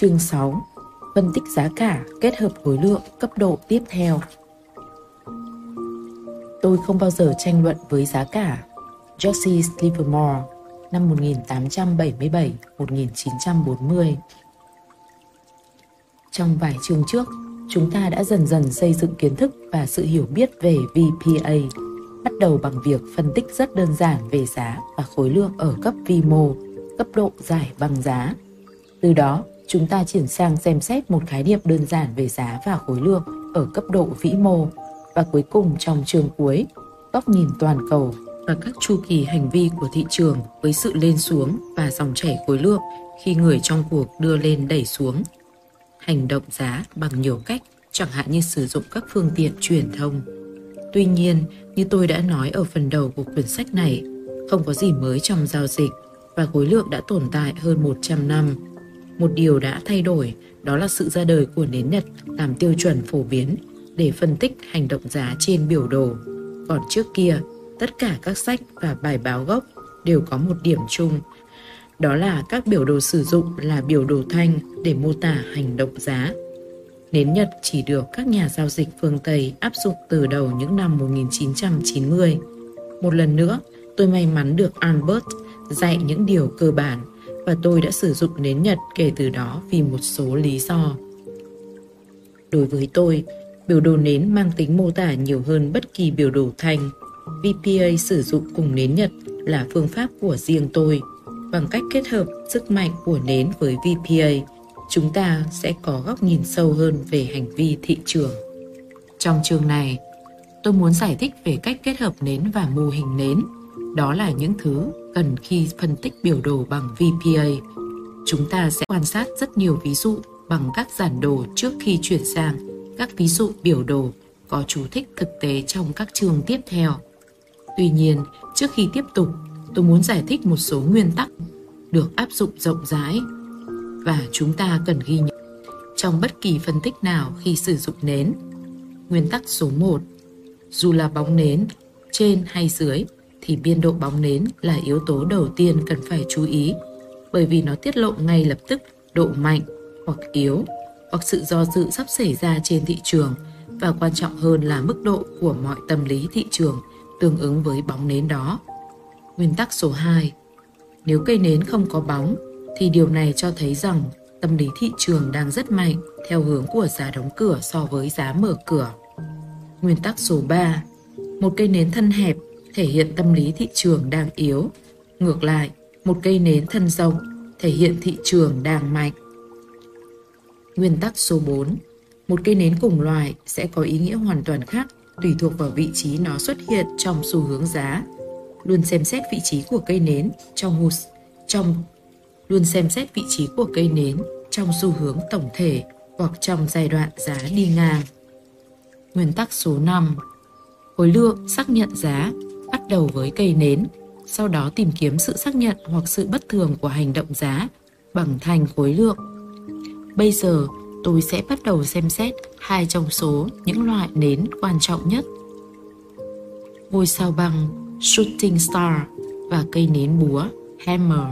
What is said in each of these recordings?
Chương 6 Phân tích giá cả kết hợp khối lượng cấp độ tiếp theo. Tôi không bao giờ tranh luận với giá cả. Jesse Livermore năm 1877-1940 Trong vài chương trước, chúng ta đã dần dần xây dựng kiến thức và sự hiểu biết về VPA, bắt đầu bằng việc phân tích rất đơn giản về giá và khối lượng ở cấp vi mô, cấp độ giải bằng giá. Từ đó, chúng ta chuyển sang xem xét một khái niệm đơn giản về giá và khối lượng ở cấp độ vĩ mô và cuối cùng trong chương cuối, góc nhìn toàn cầu và các chu kỳ hành vi của thị trường với sự lên xuống và dòng chảy khối lượng khi người trong cuộc đưa lên đẩy xuống. Hành động giá bằng nhiều cách, chẳng hạn như sử dụng các phương tiện truyền thông. Tuy nhiên, như tôi đã nói ở phần đầu của quyển sách này, không có gì mới trong giao dịch và khối lượng đã tồn tại hơn 100 năm. Một điều đã thay đổi đó là sự ra đời của nến Nhật làm tiêu chuẩn phổ biến để phân tích hành động giá trên biểu đồ. Còn trước kia, tất cả các sách và bài báo gốc đều có một điểm chung đó là các biểu đồ sử dụng là biểu đồ thanh để mô tả hành động giá. Nến Nhật chỉ được các nhà giao dịch phương Tây áp dụng từ đầu những năm 1990. Một lần nữa, tôi may mắn được Albert dạy những điều cơ bản và tôi đã sử dụng nến Nhật kể từ đó vì một số lý do. Đối với tôi, biểu đồ nến mang tính mô tả nhiều hơn bất kỳ biểu đồ thanh. VPA sử dụng cùng nến Nhật là phương pháp của riêng tôi. Bằng cách kết hợp sức mạnh của nến với VPA, chúng ta sẽ có góc nhìn sâu hơn về hành vi thị trường. Trong chương này, tôi muốn giải thích về cách kết hợp nến và mô hình nến. Đó là những thứ cần khi phân tích biểu đồ bằng VPA. Chúng ta sẽ quan sát rất nhiều ví dụ bằng các giản đồ trước khi chuyển sang các ví dụ biểu đồ có chú thích thực tế trong các chương tiếp theo. Tuy nhiên, trước khi tiếp tục, tôi muốn giải thích một số nguyên tắc được áp dụng rộng rãi và chúng ta cần ghi nhận trong bất kỳ phân tích nào khi sử dụng nến. Nguyên tắc số 1. Dù là bóng nến, trên hay dưới, thì biên độ bóng nến là yếu tố đầu tiên cần phải chú ý, bởi vì nó tiết lộ ngay lập tức độ mạnh hoặc yếu hoặc sự do dự sắp xảy ra trên thị trường và quan trọng hơn là mức độ của mọi tâm lý thị trường tương ứng với bóng nến đó. Nguyên tắc số 2. Nếu cây nến không có bóng thì điều này cho thấy rằng tâm lý thị trường đang rất mạnh theo hướng của giá đóng cửa so với giá mở cửa. Nguyên tắc số 3. Một cây nến thân hẹp thể hiện tâm lý thị trường đang yếu. Ngược lại, một cây nến thân rộng thể hiện thị trường đang mạnh. Nguyên tắc số 4. Một cây nến cùng loài sẽ có ý nghĩa hoàn toàn khác tùy thuộc vào vị trí nó xuất hiện trong xu hướng giá. Luôn xem xét vị trí của cây nến trong hụt trong luôn xem xét vị trí của cây nến trong xu hướng tổng thể hoặc trong giai đoạn giá đi ngang. Nguyên tắc số 5. Khối lượng xác nhận giá bắt đầu với cây nến, sau đó tìm kiếm sự xác nhận hoặc sự bất thường của hành động giá bằng thành khối lượng. Bây giờ, tôi sẽ bắt đầu xem xét hai trong số những loại nến quan trọng nhất. Ngôi sao băng Shooting Star và cây nến búa Hammer.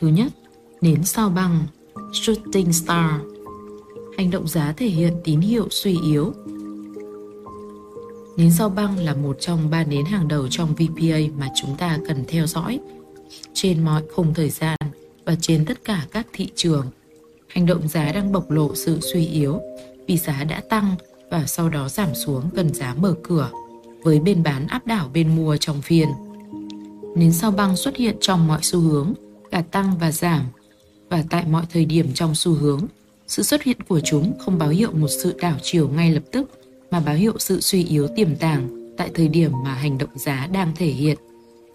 Thứ nhất, nến sao băng Shooting Star. Hành động giá thể hiện tín hiệu suy yếu. Nến sao băng là một trong ba nến hàng đầu trong VPA mà chúng ta cần theo dõi trên mọi khung thời gian và trên tất cả các thị trường. Hành động giá đang bộc lộ sự suy yếu vì giá đã tăng và sau đó giảm xuống gần giá mở cửa với bên bán áp đảo bên mua trong phiên. Nến sao băng xuất hiện trong mọi xu hướng, cả tăng và giảm và tại mọi thời điểm trong xu hướng, sự xuất hiện của chúng không báo hiệu một sự đảo chiều ngay lập tức mà báo hiệu sự suy yếu tiềm tàng tại thời điểm mà hành động giá đang thể hiện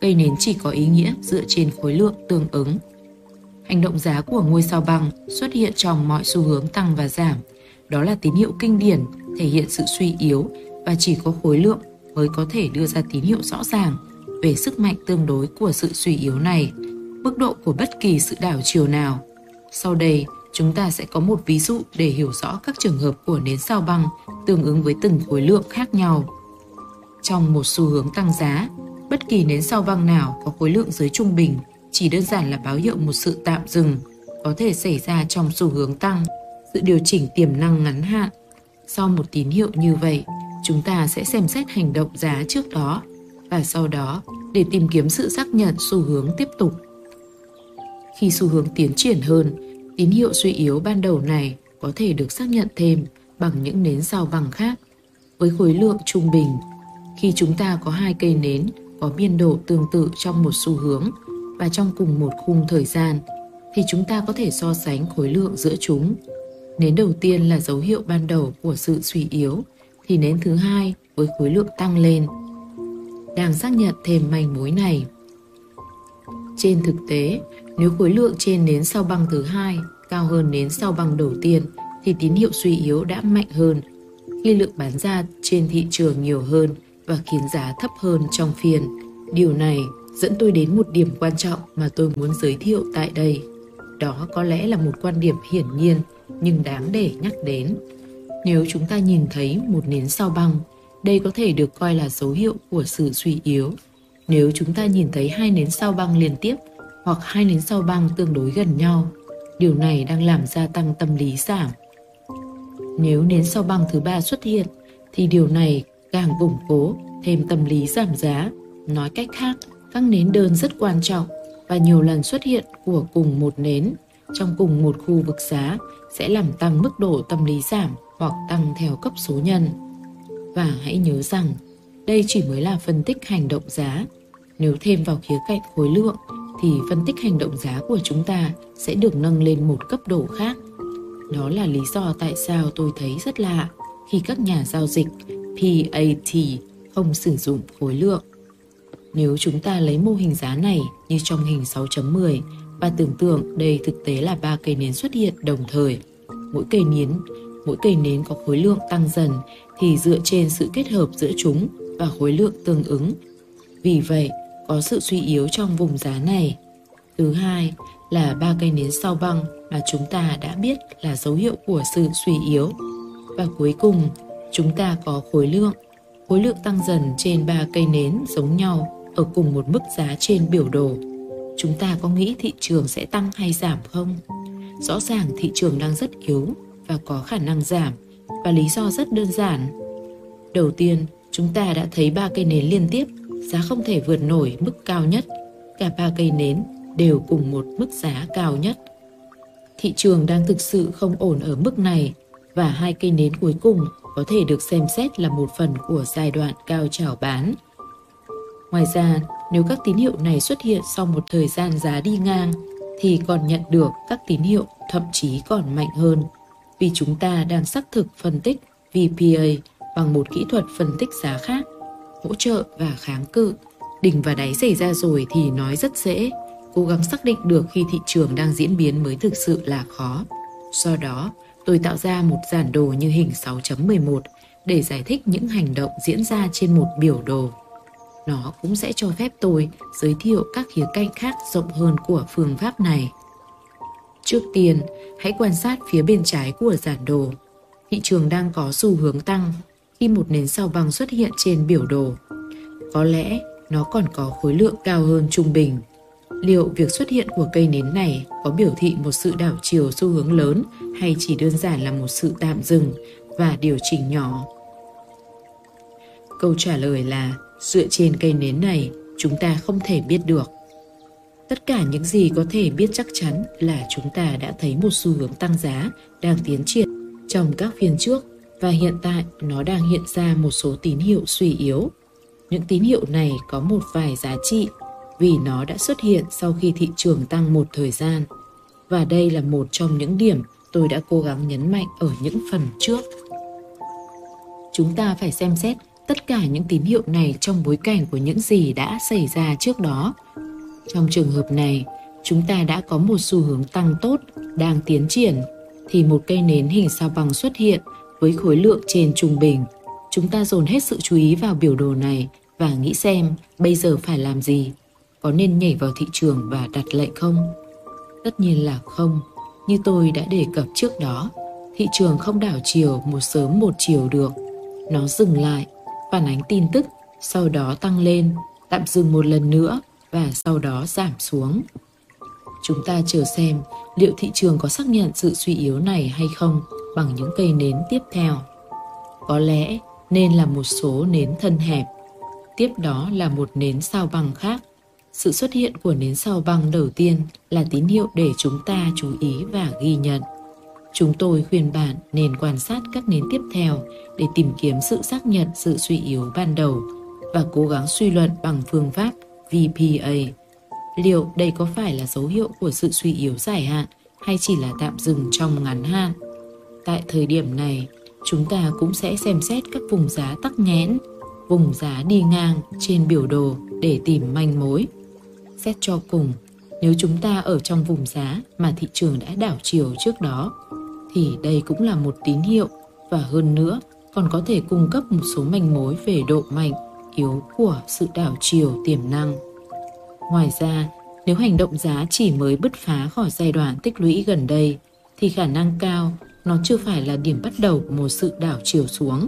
cây nến chỉ có ý nghĩa dựa trên khối lượng tương ứng. Hành động giá của ngôi sao băng xuất hiện trong mọi xu hướng tăng và giảm. Đó là tín hiệu kinh điển thể hiện sự suy yếu và chỉ có khối lượng mới có thể đưa ra tín hiệu rõ ràng về sức mạnh tương đối của sự suy yếu này. Mức độ của bất kỳ sự đảo chiều nào. Sau đây, chúng ta sẽ có một ví dụ để hiểu rõ các trường hợp của nến sao băng tương ứng với từng khối lượng khác nhau. Trong một xu hướng tăng giá, bất kỳ nến sao băng nào có khối lượng dưới trung bình chỉ đơn giản là báo hiệu một sự tạm dừng, có thể xảy ra trong xu hướng tăng, sự điều chỉnh tiềm năng ngắn hạn. Sau một tín hiệu như vậy, chúng ta sẽ xem xét hành động giá trước đó và sau đó để tìm kiếm sự xác nhận xu hướng tiếp tục. Khi xu hướng tiến triển hơn, tín hiệu suy yếu ban đầu này có thể được xác nhận thêm bằng những nến sao bằng khác với khối lượng trung bình. Khi chúng ta có hai cây nến có biên độ tương tự trong một xu hướng và trong cùng một khung thời gian thì chúng ta có thể so sánh khối lượng giữa chúng. Nến đầu tiên là dấu hiệu ban đầu của sự suy yếu thì nến thứ hai với khối lượng tăng lên đang xác nhận thêm manh mối này. Trên thực tế, nếu khối lượng trên nến sau băng thứ hai cao hơn nến sau băng đầu tiên thì tín hiệu suy yếu đã mạnh hơn khi lượng bán ra trên thị trường nhiều hơn và khiến giá thấp hơn trong phiên. Điều này dẫn tôi đến một điểm quan trọng mà tôi muốn giới thiệu tại đây. Đó có lẽ là một quan điểm hiển nhiên nhưng đáng để nhắc đến. Nếu chúng ta nhìn thấy một nến sao băng, đây có thể được coi là dấu hiệu của sự suy yếu. Nếu chúng ta nhìn thấy hai nến sao băng liên tiếp hoặc hai nến sao băng tương đối gần nhau, điều này đang làm gia tăng tâm lý giảm. Nếu nến sao băng thứ ba xuất hiện, thì điều này càng củng cố thêm tâm lý giảm giá. Nói cách khác, các nến đơn rất quan trọng và nhiều lần xuất hiện của cùng một nến trong cùng một khu vực giá sẽ làm tăng mức độ tâm lý giảm hoặc tăng theo cấp số nhân. Và hãy nhớ rằng, đây chỉ mới là phân tích hành động giá. Nếu thêm vào khía cạnh khối lượng thì phân tích hành động giá của chúng ta sẽ được nâng lên một cấp độ khác. Đó là lý do tại sao tôi thấy rất lạ khi các nhà giao dịch PAT không sử dụng khối lượng. Nếu chúng ta lấy mô hình giá này như trong hình 6.10 và tưởng tượng đây thực tế là ba cây nến xuất hiện đồng thời, mỗi cây nến mỗi cây nến có khối lượng tăng dần thì dựa trên sự kết hợp giữa chúng và khối lượng tương ứng. Vì vậy, có sự suy yếu trong vùng giá này. Thứ hai là ba cây nến sau băng mà chúng ta đã biết là dấu hiệu của sự suy yếu. Và cuối cùng, chúng ta có khối lượng. Khối lượng tăng dần trên ba cây nến giống nhau ở cùng một mức giá trên biểu đồ. Chúng ta có nghĩ thị trường sẽ tăng hay giảm không? Rõ ràng thị trường đang rất yếu và có khả năng giảm và lý do rất đơn giản. Đầu tiên, chúng ta đã thấy ba cây nến liên tiếp, giá không thể vượt nổi mức cao nhất. Cả ba cây nến đều cùng một mức giá cao nhất. Thị trường đang thực sự không ổn ở mức này và hai cây nến cuối cùng có thể được xem xét là một phần của giai đoạn cao trào bán. Ngoài ra, nếu các tín hiệu này xuất hiện sau một thời gian giá đi ngang thì còn nhận được các tín hiệu thậm chí còn mạnh hơn vì chúng ta đang xác thực phân tích VPA bằng một kỹ thuật phân tích giá khác, hỗ trợ và kháng cự. Đỉnh và đáy xảy ra rồi thì nói rất dễ, cố gắng xác định được khi thị trường đang diễn biến mới thực sự là khó. Do đó, tôi tạo ra một giản đồ như hình 6.11 để giải thích những hành động diễn ra trên một biểu đồ. Nó cũng sẽ cho phép tôi giới thiệu các khía cạnh khác rộng hơn của phương pháp này. Trước tiên, hãy quan sát phía bên trái của giản đồ. Thị trường đang có xu hướng tăng khi một nến sao băng xuất hiện trên biểu đồ. Có lẽ nó còn có khối lượng cao hơn trung bình. Liệu việc xuất hiện của cây nến này có biểu thị một sự đảo chiều xu hướng lớn hay chỉ đơn giản là một sự tạm dừng và điều chỉnh nhỏ? Câu trả lời là dựa trên cây nến này, chúng ta không thể biết được. Tất cả những gì có thể biết chắc chắn là chúng ta đã thấy một xu hướng tăng giá đang tiến triển trong các phiên trước và hiện tại nó đang hiện ra một số tín hiệu suy yếu. Những tín hiệu này có một vài giá trị vì nó đã xuất hiện sau khi thị trường tăng một thời gian. Và đây là một trong những điểm tôi đã cố gắng nhấn mạnh ở những phần trước. Chúng ta phải xem xét tất cả những tín hiệu này trong bối cảnh của những gì đã xảy ra trước đó trong trường hợp này, chúng ta đã có một xu hướng tăng tốt đang tiến triển thì một cây nến hình sao bằng xuất hiện với khối lượng trên trung bình. Chúng ta dồn hết sự chú ý vào biểu đồ này và nghĩ xem bây giờ phải làm gì. Có nên nhảy vào thị trường và đặt lệnh không? Tất nhiên là không. Như tôi đã đề cập trước đó, thị trường không đảo chiều một sớm một chiều được. Nó dừng lại, phản ánh tin tức, sau đó tăng lên, tạm dừng một lần nữa và sau đó giảm xuống. Chúng ta chờ xem liệu thị trường có xác nhận sự suy yếu này hay không bằng những cây nến tiếp theo. Có lẽ nên là một số nến thân hẹp. Tiếp đó là một nến sao băng khác. Sự xuất hiện của nến sao băng đầu tiên là tín hiệu để chúng ta chú ý và ghi nhận. Chúng tôi khuyên bạn nên quan sát các nến tiếp theo để tìm kiếm sự xác nhận sự suy yếu ban đầu và cố gắng suy luận bằng phương pháp VPA. Liệu đây có phải là dấu hiệu của sự suy yếu dài hạn hay chỉ là tạm dừng trong ngắn hạn? Tại thời điểm này, chúng ta cũng sẽ xem xét các vùng giá tắc nghẽn, vùng giá đi ngang trên biểu đồ để tìm manh mối. Xét cho cùng, nếu chúng ta ở trong vùng giá mà thị trường đã đảo chiều trước đó, thì đây cũng là một tín hiệu và hơn nữa còn có thể cung cấp một số manh mối về độ mạnh, yếu của sự đảo chiều tiềm năng. Ngoài ra, nếu hành động giá chỉ mới bứt phá khỏi giai đoạn tích lũy gần đây, thì khả năng cao nó chưa phải là điểm bắt đầu của một sự đảo chiều xuống.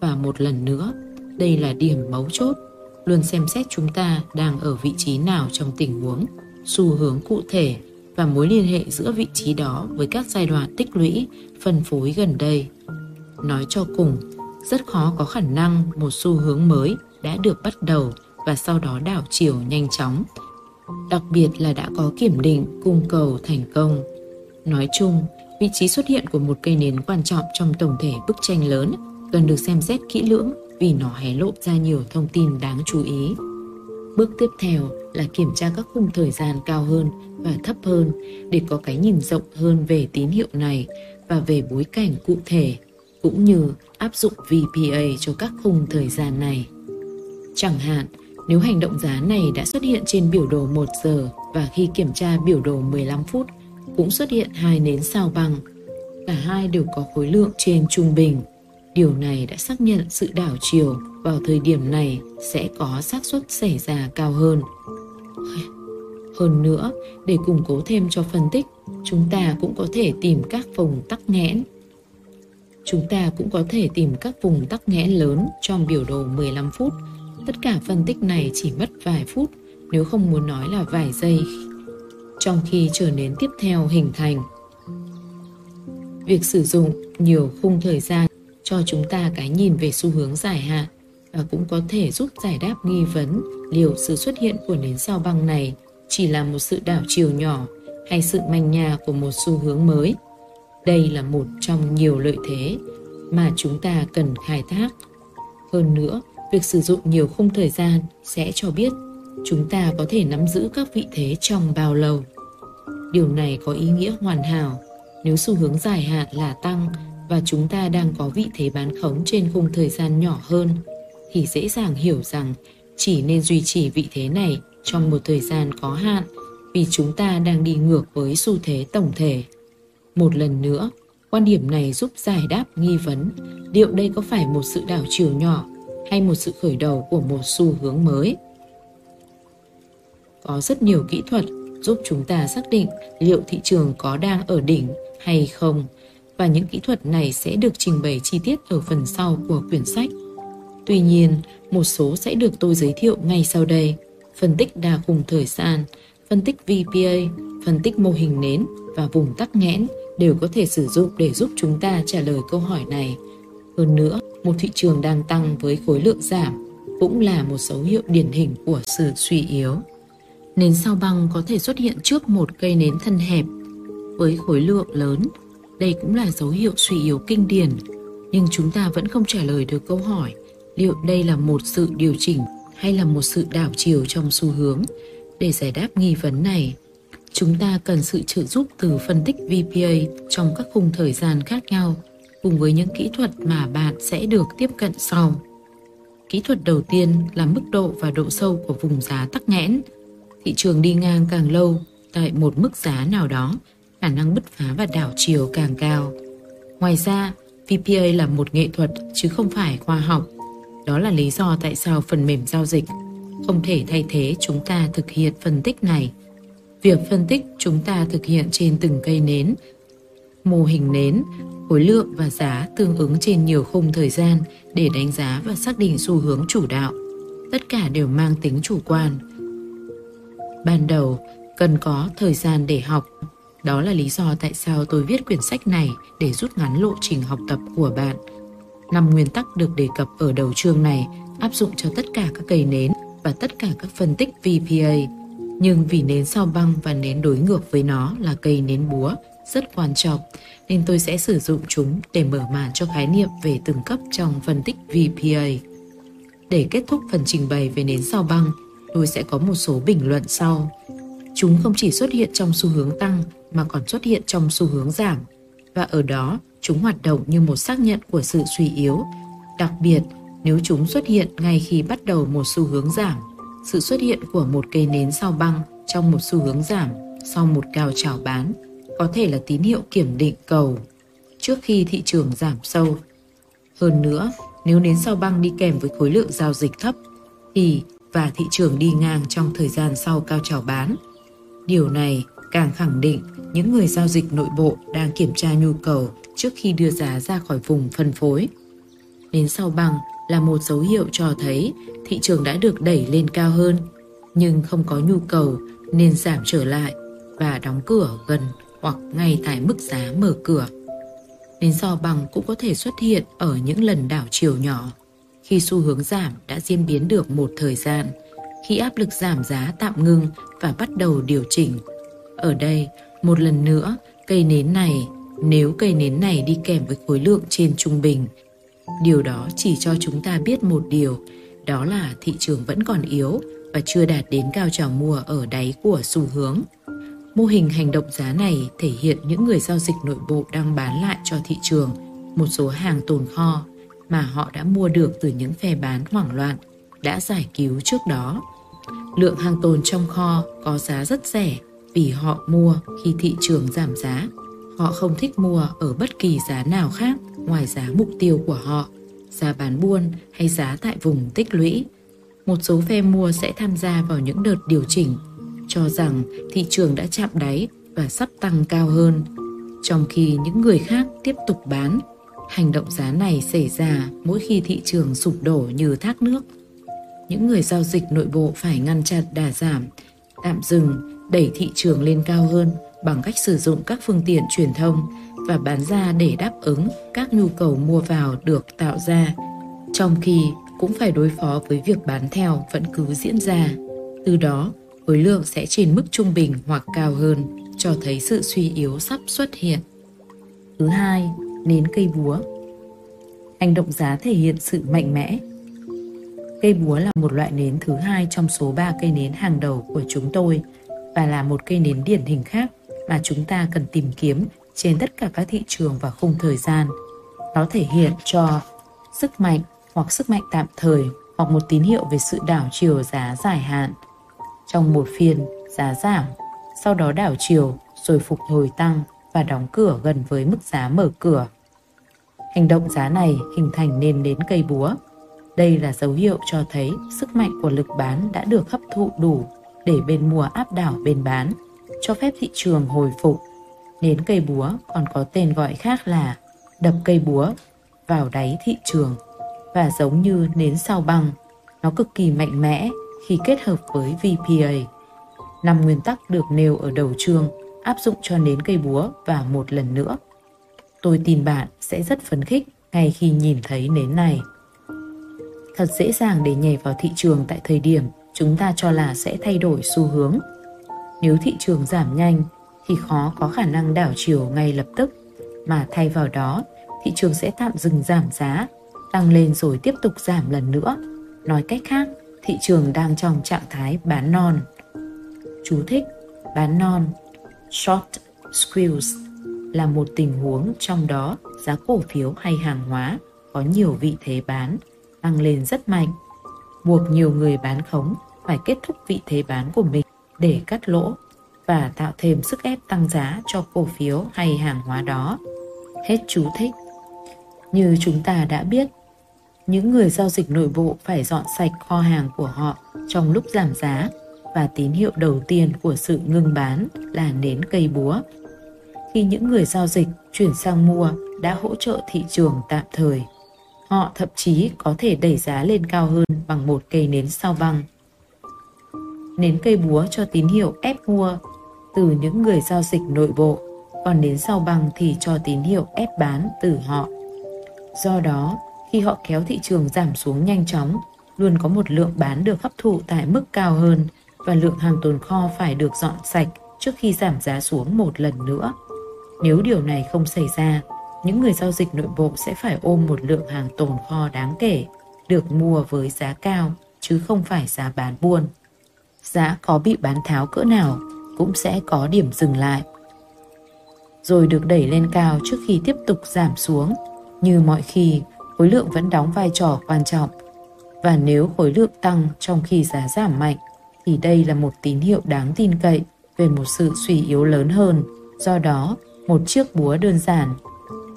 Và một lần nữa, đây là điểm mấu chốt. Luôn xem xét chúng ta đang ở vị trí nào trong tình huống, xu hướng cụ thể và mối liên hệ giữa vị trí đó với các giai đoạn tích lũy, phân phối gần đây. Nói cho cùng, rất khó có khả năng một xu hướng mới đã được bắt đầu và sau đó đảo chiều nhanh chóng. Đặc biệt là đã có kiểm định cung cầu thành công. Nói chung, vị trí xuất hiện của một cây nến quan trọng trong tổng thể bức tranh lớn cần được xem xét kỹ lưỡng vì nó hé lộ ra nhiều thông tin đáng chú ý. Bước tiếp theo là kiểm tra các khung thời gian cao hơn và thấp hơn để có cái nhìn rộng hơn về tín hiệu này và về bối cảnh cụ thể cũng như áp dụng VPA cho các khung thời gian này. Chẳng hạn, nếu hành động giá này đã xuất hiện trên biểu đồ 1 giờ và khi kiểm tra biểu đồ 15 phút cũng xuất hiện hai nến sao bằng Cả hai đều có khối lượng trên trung bình. Điều này đã xác nhận sự đảo chiều vào thời điểm này sẽ có xác suất xảy ra cao hơn. Hơn nữa, để củng cố thêm cho phân tích, chúng ta cũng có thể tìm các vùng tắc nghẽn. Chúng ta cũng có thể tìm các vùng tắc nghẽn lớn trong biểu đồ 15 phút. Tất cả phân tích này chỉ mất vài phút, nếu không muốn nói là vài giây, trong khi trở nên tiếp theo hình thành. Việc sử dụng nhiều khung thời gian cho chúng ta cái nhìn về xu hướng dài hạn và cũng có thể giúp giải đáp nghi vấn liệu sự xuất hiện của nến sao băng này chỉ là một sự đảo chiều nhỏ hay sự manh nha của một xu hướng mới. Đây là một trong nhiều lợi thế mà chúng ta cần khai thác. Hơn nữa, việc sử dụng nhiều khung thời gian sẽ cho biết chúng ta có thể nắm giữ các vị thế trong bao lâu. Điều này có ý nghĩa hoàn hảo nếu xu hướng dài hạn là tăng và chúng ta đang có vị thế bán khống trên khung thời gian nhỏ hơn thì dễ dàng hiểu rằng chỉ nên duy trì vị thế này trong một thời gian có hạn vì chúng ta đang đi ngược với xu thế tổng thể. Một lần nữa, quan điểm này giúp giải đáp nghi vấn liệu đây có phải một sự đảo chiều nhỏ hay một sự khởi đầu của một xu hướng mới. Có rất nhiều kỹ thuật giúp chúng ta xác định liệu thị trường có đang ở đỉnh hay không và những kỹ thuật này sẽ được trình bày chi tiết ở phần sau của quyển sách. Tuy nhiên, một số sẽ được tôi giới thiệu ngay sau đây. Phân tích đa khung thời gian, phân tích VPA, phân tích mô hình nến và vùng tắc nghẽn đều có thể sử dụng để giúp chúng ta trả lời câu hỏi này. Hơn nữa, một thị trường đang tăng với khối lượng giảm cũng là một dấu hiệu điển hình của sự suy yếu. Nến sao băng có thể xuất hiện trước một cây nến thân hẹp với khối lượng lớn. Đây cũng là dấu hiệu suy yếu kinh điển, nhưng chúng ta vẫn không trả lời được câu hỏi liệu đây là một sự điều chỉnh hay là một sự đảo chiều trong xu hướng. Để giải đáp nghi vấn này, chúng ta cần sự trợ giúp từ phân tích VPA trong các khung thời gian khác nhau cùng với những kỹ thuật mà bạn sẽ được tiếp cận sau. Kỹ thuật đầu tiên là mức độ và độ sâu của vùng giá tắc nghẽn. Thị trường đi ngang càng lâu tại một mức giá nào đó, khả năng bứt phá và đảo chiều càng cao. Ngoài ra, VPA là một nghệ thuật chứ không phải khoa học. Đó là lý do tại sao phần mềm giao dịch không thể thay thế chúng ta thực hiện phân tích này. Việc phân tích chúng ta thực hiện trên từng cây nến, mô hình nến, khối lượng và giá tương ứng trên nhiều khung thời gian để đánh giá và xác định xu hướng chủ đạo. Tất cả đều mang tính chủ quan. Ban đầu, cần có thời gian để học. Đó là lý do tại sao tôi viết quyển sách này để rút ngắn lộ trình học tập của bạn. Năm nguyên tắc được đề cập ở đầu chương này áp dụng cho tất cả các cây nến và tất cả các phân tích VPA. Nhưng vì nến sao băng và nến đối ngược với nó là cây nến búa rất quan trọng nên tôi sẽ sử dụng chúng để mở màn cho khái niệm về từng cấp trong phân tích VPA. Để kết thúc phần trình bày về nến sao băng, tôi sẽ có một số bình luận sau. Chúng không chỉ xuất hiện trong xu hướng tăng mà còn xuất hiện trong xu hướng giảm và ở đó chúng hoạt động như một xác nhận của sự suy yếu. Đặc biệt, nếu chúng xuất hiện ngay khi bắt đầu một xu hướng giảm, sự xuất hiện của một cây nến sao băng trong một xu hướng giảm sau một cao trào bán có thể là tín hiệu kiểm định cầu trước khi thị trường giảm sâu. Hơn nữa, nếu nến sao băng đi kèm với khối lượng giao dịch thấp thì và thị trường đi ngang trong thời gian sau cao trào bán. Điều này càng khẳng định những người giao dịch nội bộ đang kiểm tra nhu cầu trước khi đưa giá ra khỏi vùng phân phối. Nến sau bằng là một dấu hiệu cho thấy thị trường đã được đẩy lên cao hơn, nhưng không có nhu cầu nên giảm trở lại và đóng cửa gần hoặc ngay tại mức giá mở cửa. Nến so bằng cũng có thể xuất hiện ở những lần đảo chiều nhỏ, khi xu hướng giảm đã diễn biến được một thời gian, khi áp lực giảm giá tạm ngưng và bắt đầu điều chỉnh. Ở đây, một lần nữa, cây nến này, nếu cây nến này đi kèm với khối lượng trên trung bình, điều đó chỉ cho chúng ta biết một điều, đó là thị trường vẫn còn yếu và chưa đạt đến cao trào mua ở đáy của xu hướng. Mô hình hành động giá này thể hiện những người giao dịch nội bộ đang bán lại cho thị trường một số hàng tồn kho mà họ đã mua được từ những phe bán hoảng loạn đã giải cứu trước đó. Lượng hàng tồn trong kho có giá rất rẻ vì họ mua khi thị trường giảm giá. Họ không thích mua ở bất kỳ giá nào khác ngoài giá mục tiêu của họ, giá bán buôn hay giá tại vùng tích lũy. Một số phe mua sẽ tham gia vào những đợt điều chỉnh cho rằng thị trường đã chạm đáy và sắp tăng cao hơn, trong khi những người khác tiếp tục bán. Hành động giá này xảy ra mỗi khi thị trường sụp đổ như thác nước. Những người giao dịch nội bộ phải ngăn chặn đà giảm, tạm dừng, đẩy thị trường lên cao hơn bằng cách sử dụng các phương tiện truyền thông và bán ra để đáp ứng các nhu cầu mua vào được tạo ra, trong khi cũng phải đối phó với việc bán theo vẫn cứ diễn ra. Từ đó, khối lượng sẽ trên mức trung bình hoặc cao hơn, cho thấy sự suy yếu sắp xuất hiện. Thứ hai, nến cây búa. Hành động giá thể hiện sự mạnh mẽ. Cây búa là một loại nến thứ hai trong số 3 cây nến hàng đầu của chúng tôi và là một cây nến điển hình khác mà chúng ta cần tìm kiếm trên tất cả các thị trường và khung thời gian. Nó thể hiện cho sức mạnh hoặc sức mạnh tạm thời hoặc một tín hiệu về sự đảo chiều giá dài hạn – trong một phiên, giá giảm, sau đó đảo chiều rồi phục hồi tăng và đóng cửa gần với mức giá mở cửa. Hành động giá này hình thành nên đến cây búa. Đây là dấu hiệu cho thấy sức mạnh của lực bán đã được hấp thụ đủ để bên mua áp đảo bên bán, cho phép thị trường hồi phục. Nến cây búa còn có tên gọi khác là đập cây búa vào đáy thị trường và giống như nến sao băng, nó cực kỳ mạnh mẽ khi kết hợp với VPA. Năm nguyên tắc được nêu ở đầu chương áp dụng cho nến cây búa và một lần nữa. Tôi tin bạn sẽ rất phấn khích ngay khi nhìn thấy nến này. Thật dễ dàng để nhảy vào thị trường tại thời điểm chúng ta cho là sẽ thay đổi xu hướng. Nếu thị trường giảm nhanh thì khó có khả năng đảo chiều ngay lập tức, mà thay vào đó thị trường sẽ tạm dừng giảm giá, tăng lên rồi tiếp tục giảm lần nữa. Nói cách khác, thị trường đang trong trạng thái bán non. Chú thích bán non short squeeze là một tình huống trong đó giá cổ phiếu hay hàng hóa có nhiều vị thế bán tăng lên rất mạnh, buộc nhiều người bán khống phải kết thúc vị thế bán của mình để cắt lỗ và tạo thêm sức ép tăng giá cho cổ phiếu hay hàng hóa đó. Hết chú thích. Như chúng ta đã biết, những người giao dịch nội bộ phải dọn sạch kho hàng của họ trong lúc giảm giá và tín hiệu đầu tiên của sự ngừng bán là nến cây búa. Khi những người giao dịch chuyển sang mua đã hỗ trợ thị trường tạm thời, họ thậm chí có thể đẩy giá lên cao hơn bằng một cây nến sao băng. Nến cây búa cho tín hiệu ép mua từ những người giao dịch nội bộ, còn nến sao băng thì cho tín hiệu ép bán từ họ. Do đó, khi họ kéo thị trường giảm xuống nhanh chóng, luôn có một lượng bán được hấp thụ tại mức cao hơn và lượng hàng tồn kho phải được dọn sạch trước khi giảm giá xuống một lần nữa. Nếu điều này không xảy ra, những người giao dịch nội bộ sẽ phải ôm một lượng hàng tồn kho đáng kể, được mua với giá cao chứ không phải giá bán buôn. Giá có bị bán tháo cỡ nào cũng sẽ có điểm dừng lại. Rồi được đẩy lên cao trước khi tiếp tục giảm xuống. Như mọi khi, khối lượng vẫn đóng vai trò quan trọng. Và nếu khối lượng tăng trong khi giá giảm mạnh, thì đây là một tín hiệu đáng tin cậy về một sự suy yếu lớn hơn. Do đó, một chiếc búa đơn giản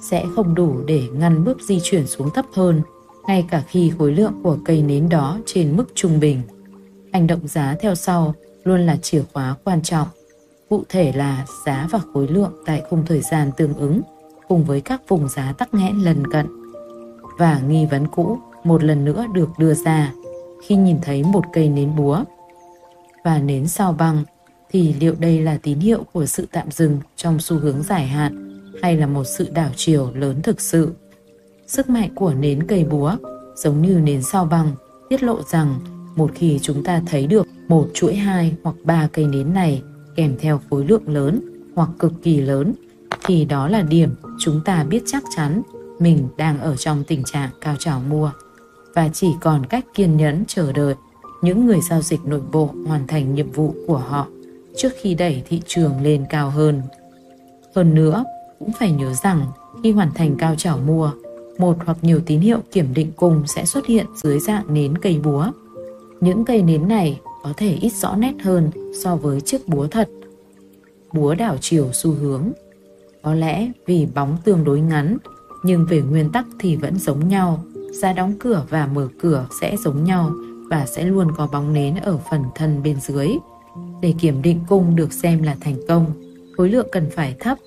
sẽ không đủ để ngăn bước di chuyển xuống thấp hơn, ngay cả khi khối lượng của cây nến đó trên mức trung bình. Hành động giá theo sau luôn là chìa khóa quan trọng, cụ thể là giá và khối lượng tại khung thời gian tương ứng cùng với các vùng giá tắc nghẽn lần cận. Và nghi vấn cũ một lần nữa được đưa ra khi nhìn thấy một cây nến búa và nến sao băng, thì liệu đây là tín hiệu của sự tạm dừng trong xu hướng dài hạn, hay là một sự đảo chiều lớn thực sự? Sức mạnh của nến cây búa, giống như nến sao băng, tiết lộ rằng một khi chúng ta thấy được một chuỗi hai hoặc ba cây nến này kèm theo khối lượng lớn hoặc cực kỳ lớn, thì đó là điểm chúng ta biết chắc chắn mình đang ở trong tình trạng cao trào mua và chỉ còn cách kiên nhẫn chờ đợi những người giao dịch nội bộ hoàn thành nhiệm vụ của họ trước khi đẩy thị trường lên cao hơn. Hơn nữa, cũng phải nhớ rằng khi hoàn thành cao trào mua, một hoặc nhiều tín hiệu kiểm định cùng sẽ xuất hiện dưới dạng nến cây búa. Những cây nến này có thể ít rõ nét hơn so với chiếc búa thật. Búa đảo chiều xu hướng. Có lẽ vì bóng tương đối ngắn, nhưng về nguyên tắc thì vẫn giống nhau. Giá đóng cửa và mở cửa sẽ giống nhau và sẽ luôn có bóng nến ở phần thân bên dưới. Để kiểm định cung được xem là thành công, khối lượng cần phải thấp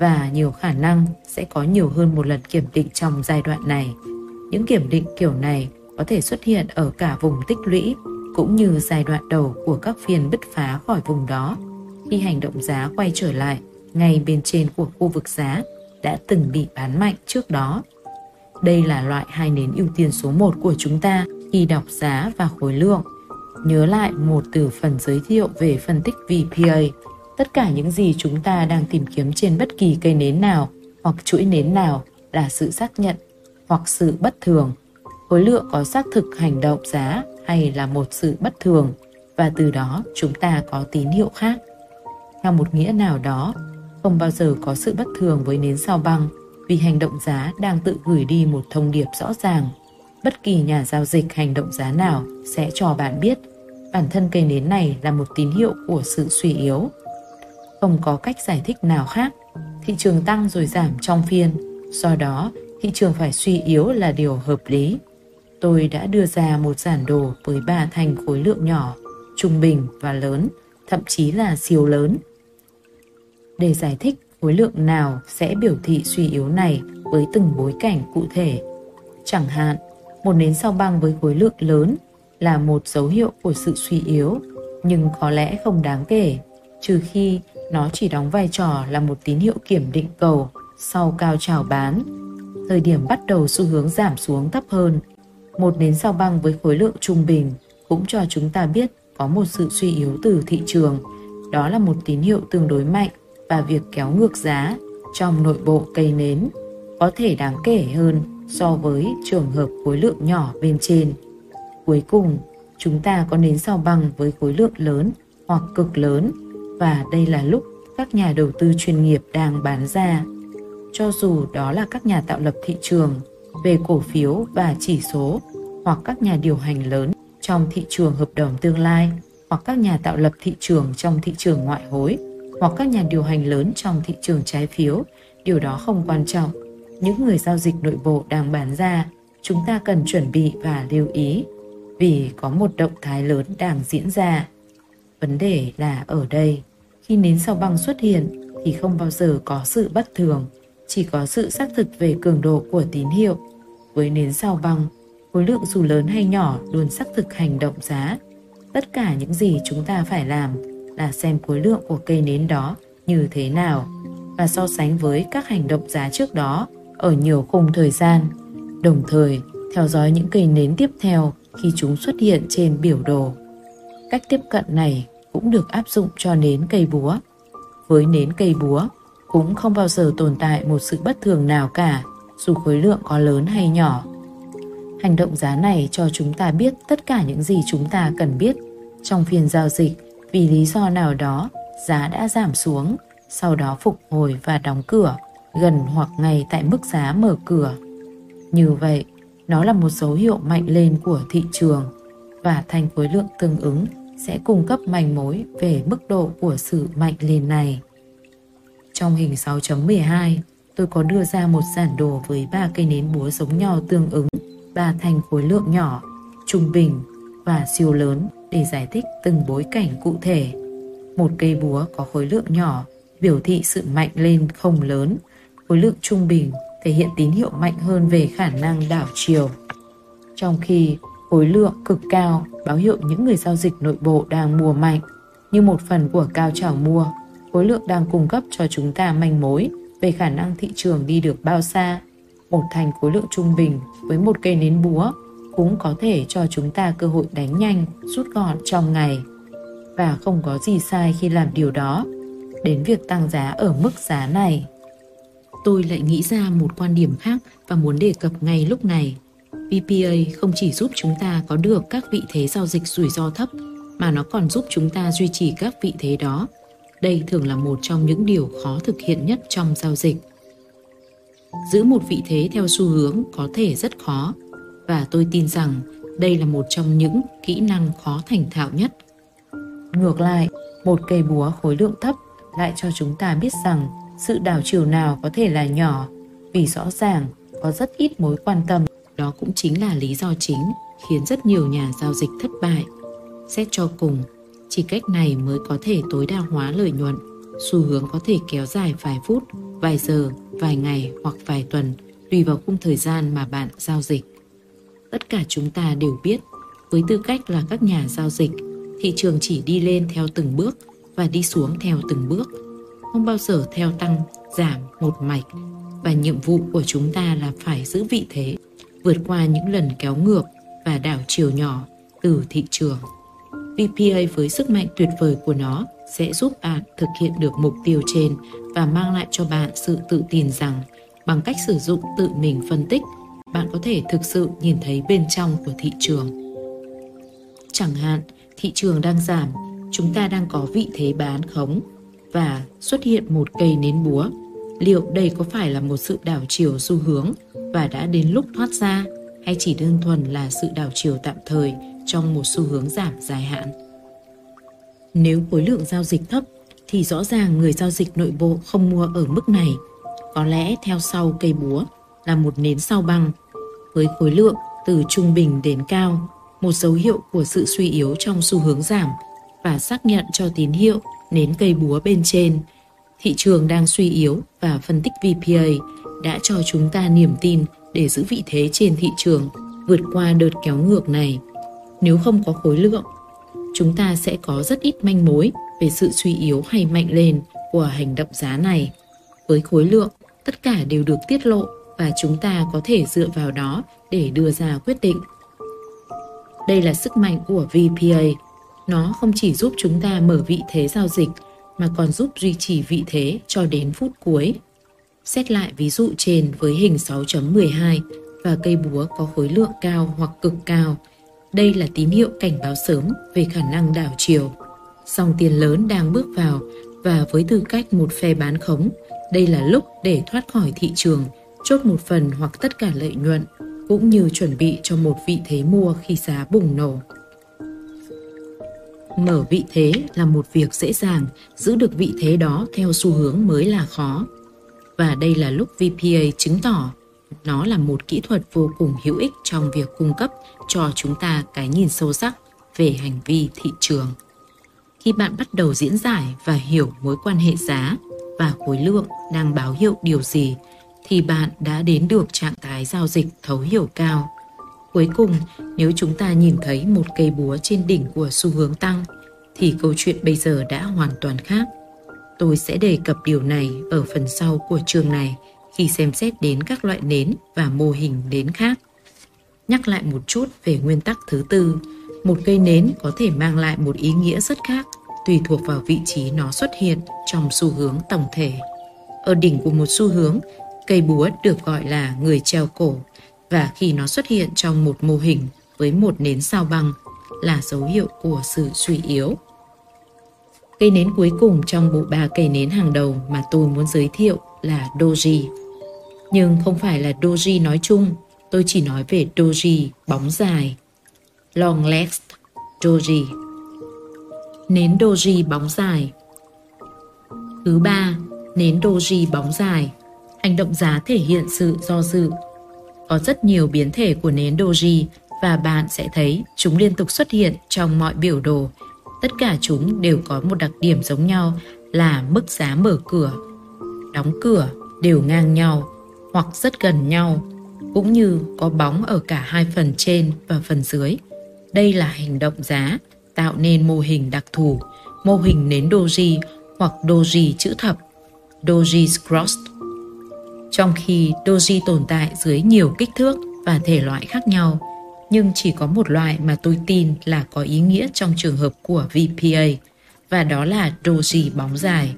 và nhiều khả năng sẽ có nhiều hơn một lần kiểm định trong giai đoạn này. Những kiểm định kiểu này có thể xuất hiện ở cả vùng tích lũy cũng như giai đoạn đầu của các phiên bứt phá khỏi vùng đó khi hành động giá quay trở lại ngay bên trên của khu vực giá đã từng bị bán mạnh trước đó. Đây là loại hai nến ưu tiên số 1 của chúng ta khi đọc giá và khối lượng. Nhớ lại một từ phần giới thiệu về phân tích VPA. Tất cả những gì chúng ta đang tìm kiếm trên bất kỳ cây nến nào hoặc chuỗi nến nào là sự xác nhận hoặc sự bất thường. Khối lượng có xác thực hành động giá hay là một sự bất thường và từ đó chúng ta có tín hiệu khác. Theo một nghĩa nào đó, không bao giờ có sự bất thường với nến sao băng vì hành động giá đang tự gửi đi một thông điệp rõ ràng. Bất kỳ nhà giao dịch hành động giá nào sẽ cho bạn biết bản thân cây nến này là một tín hiệu của sự suy yếu. Không có cách giải thích nào khác. Thị trường tăng rồi giảm trong phiên, do đó thị trường phải suy yếu là điều hợp lý. Tôi đã đưa ra một giản đồ với ba thành khối lượng nhỏ, trung bình và lớn, thậm chí là siêu lớn. Để giải thích khối lượng nào sẽ biểu thị suy yếu này với từng bối cảnh cụ thể. Chẳng hạn, một nến sao băng với khối lượng lớn là một dấu hiệu của sự suy yếu, nhưng có lẽ không đáng kể, trừ khi nó chỉ đóng vai trò là một tín hiệu kiểm định cầu sau cao trào bán. Thời điểm bắt đầu xu hướng giảm xuống thấp hơn, một nến sao băng với khối lượng trung bình cũng cho chúng ta biết có một sự suy yếu từ thị trường. Đó là một tín hiệu tương đối mạnh và việc kéo ngược giá trong nội bộ cây nến có thể đáng kể hơn so với trường hợp khối lượng nhỏ bên trên. Cuối cùng, chúng ta có nến sao băng với khối lượng lớn hoặc cực lớn và đây là lúc các nhà đầu tư chuyên nghiệp đang bán ra. Cho dù đó là các nhà tạo lập thị trường về cổ phiếu và chỉ số hoặc các nhà điều hành lớn trong thị trường hợp đồng tương lai hoặc các nhà tạo lập thị trường trong thị trường ngoại hối hoặc các nhà điều hành lớn trong thị trường trái phiếu, điều đó không quan trọng. Những người giao dịch nội bộ đang bán ra, chúng ta cần chuẩn bị và lưu ý vì có một động thái lớn đang diễn ra. Vấn đề là ở đây, khi nến sao băng xuất hiện thì không bao giờ có sự bất thường, chỉ có sự xác thực về cường độ của tín hiệu. Với nến sao băng, khối lượng dù lớn hay nhỏ luôn xác thực hành động giá. Tất cả những gì chúng ta phải làm là xem khối lượng của cây nến đó như thế nào và so sánh với các hành động giá trước đó ở nhiều khung thời gian, đồng thời theo dõi những cây nến tiếp theo khi chúng xuất hiện trên biểu đồ. Cách tiếp cận này cũng được áp dụng cho nến cây búa. Với nến cây búa, cũng không bao giờ tồn tại một sự bất thường nào cả, dù khối lượng có lớn hay nhỏ. Hành động giá này cho chúng ta biết tất cả những gì chúng ta cần biết trong phiên giao dịch vì lý do nào đó giá đã giảm xuống, sau đó phục hồi và đóng cửa gần hoặc ngay tại mức giá mở cửa. Như vậy, nó là một dấu hiệu mạnh lên của thị trường và thành khối lượng tương ứng sẽ cung cấp manh mối về mức độ của sự mạnh lên này. Trong hình 6.12, tôi có đưa ra một giản đồ với ba cây nến búa giống nhau tương ứng, ba thành khối lượng nhỏ, trung bình và siêu lớn để giải thích từng bối cảnh cụ thể. Một cây búa có khối lượng nhỏ biểu thị sự mạnh lên không lớn, khối lượng trung bình thể hiện tín hiệu mạnh hơn về khả năng đảo chiều. Trong khi khối lượng cực cao báo hiệu những người giao dịch nội bộ đang mua mạnh, như một phần của cao trào mua, khối lượng đang cung cấp cho chúng ta manh mối về khả năng thị trường đi được bao xa. Một thành khối lượng trung bình với một cây nến búa cũng có thể cho chúng ta cơ hội đánh nhanh, rút gọn trong ngày. Và không có gì sai khi làm điều đó. Đến việc tăng giá ở mức giá này. Tôi lại nghĩ ra một quan điểm khác và muốn đề cập ngay lúc này. VPA không chỉ giúp chúng ta có được các vị thế giao dịch rủi ro thấp mà nó còn giúp chúng ta duy trì các vị thế đó. Đây thường là một trong những điều khó thực hiện nhất trong giao dịch. Giữ một vị thế theo xu hướng có thể rất khó và tôi tin rằng đây là một trong những kỹ năng khó thành thạo nhất. Ngược lại, một cây búa khối lượng thấp lại cho chúng ta biết rằng sự đảo chiều nào có thể là nhỏ vì rõ ràng có rất ít mối quan tâm. Đó cũng chính là lý do chính khiến rất nhiều nhà giao dịch thất bại. Xét cho cùng, chỉ cách này mới có thể tối đa hóa lợi nhuận. Xu hướng có thể kéo dài vài phút, vài giờ, vài ngày hoặc vài tuần tùy vào khung thời gian mà bạn giao dịch tất cả chúng ta đều biết với tư cách là các nhà giao dịch thị trường chỉ đi lên theo từng bước và đi xuống theo từng bước không bao giờ theo tăng giảm một mạch. Và nhiệm vụ của chúng ta là phải giữ vị thế vượt qua những lần kéo ngược và đảo chiều nhỏ từ thị trường. VPA với sức mạnh tuyệt vời của nó sẽ giúp bạn thực hiện được mục tiêu trên và mang lại cho bạn sự tự tin rằng bằng cách sử dụng tự mình phân tích bạn có thể thực sự nhìn thấy bên trong của thị trường. Chẳng hạn, thị trường đang giảm, chúng ta đang có vị thế bán khống và xuất hiện một cây nến búa. Liệu đây có phải là một sự đảo chiều xu hướng và đã đến lúc thoát ra hay chỉ đơn thuần là sự đảo chiều tạm thời trong một xu hướng giảm dài hạn? Nếu khối lượng giao dịch thấp thì rõ ràng người giao dịch nội bộ không mua ở mức này. Có lẽ theo sau cây búa là một nến sao băng với khối lượng từ trung bình đến cao, một dấu hiệu của sự suy yếu trong xu hướng giảm và xác nhận cho tín hiệu nến cây búa bên trên. Thị trường đang suy yếu và phân tích VPA đã cho chúng ta niềm tin để giữ vị thế trên thị trường vượt qua đợt kéo ngược này. Nếu không có khối lượng, chúng ta sẽ có rất ít manh mối về sự suy yếu hay mạnh lên của hành động giá này. Với khối lượng, tất cả đều được tiết lộ và chúng ta có thể dựa vào đó để đưa ra quyết định. Đây là sức mạnh của VPA. Nó không chỉ giúp chúng ta mở vị thế giao dịch mà còn giúp duy trì vị thế cho đến phút cuối. Xét lại ví dụ trên với hình 6.12 và cây búa có khối lượng cao hoặc cực cao. Đây là tín hiệu cảnh báo sớm về khả năng đảo chiều. Dòng tiền lớn đang bước vào và với tư cách một phe bán khống, đây là lúc để thoát khỏi thị trường chốt một phần hoặc tất cả lợi nhuận, cũng như chuẩn bị cho một vị thế mua khi giá bùng nổ. Mở vị thế là một việc dễ dàng, giữ được vị thế đó theo xu hướng mới là khó. Và đây là lúc VPA chứng tỏ nó là một kỹ thuật vô cùng hữu ích trong việc cung cấp cho chúng ta cái nhìn sâu sắc về hành vi thị trường. Khi bạn bắt đầu diễn giải và hiểu mối quan hệ giá và khối lượng đang báo hiệu điều gì thì bạn đã đến được trạng thái giao dịch thấu hiểu cao. Cuối cùng, nếu chúng ta nhìn thấy một cây búa trên đỉnh của xu hướng tăng, thì câu chuyện bây giờ đã hoàn toàn khác. Tôi sẽ đề cập điều này ở phần sau của chương này khi xem xét đến các loại nến và mô hình nến khác. Nhắc lại một chút về nguyên tắc thứ tư, một cây nến có thể mang lại một ý nghĩa rất khác tùy thuộc vào vị trí nó xuất hiện trong xu hướng tổng thể. Ở đỉnh của một xu hướng, cây búa được gọi là người treo cổ và khi nó xuất hiện trong một mô hình với một nến sao băng là dấu hiệu của sự suy yếu. Cây nến cuối cùng trong bộ ba cây nến hàng đầu mà tôi muốn giới thiệu là Doji. Nhưng không phải là Doji nói chung, tôi chỉ nói về Doji bóng dài. Long legs Doji. Nến Doji bóng dài. Thứ ba, nến Doji bóng dài. Hành động giá thể hiện sự do dự. Có rất nhiều biến thể của nến Doji và bạn sẽ thấy chúng liên tục xuất hiện trong mọi biểu đồ. Tất cả chúng đều có một đặc điểm giống nhau là mức giá mở cửa, đóng cửa đều ngang nhau hoặc rất gần nhau, cũng như có bóng ở cả hai phần trên và phần dưới. Đây là hành động giá tạo nên mô hình đặc thù, mô hình nến doji hoặc doji chữ thập, doji crossed. Trong khi doji tồn tại dưới nhiều kích thước và thể loại khác nhau, nhưng chỉ có một loại mà tôi tin là có ý nghĩa trong trường hợp của VPA, và đó là doji bóng dài.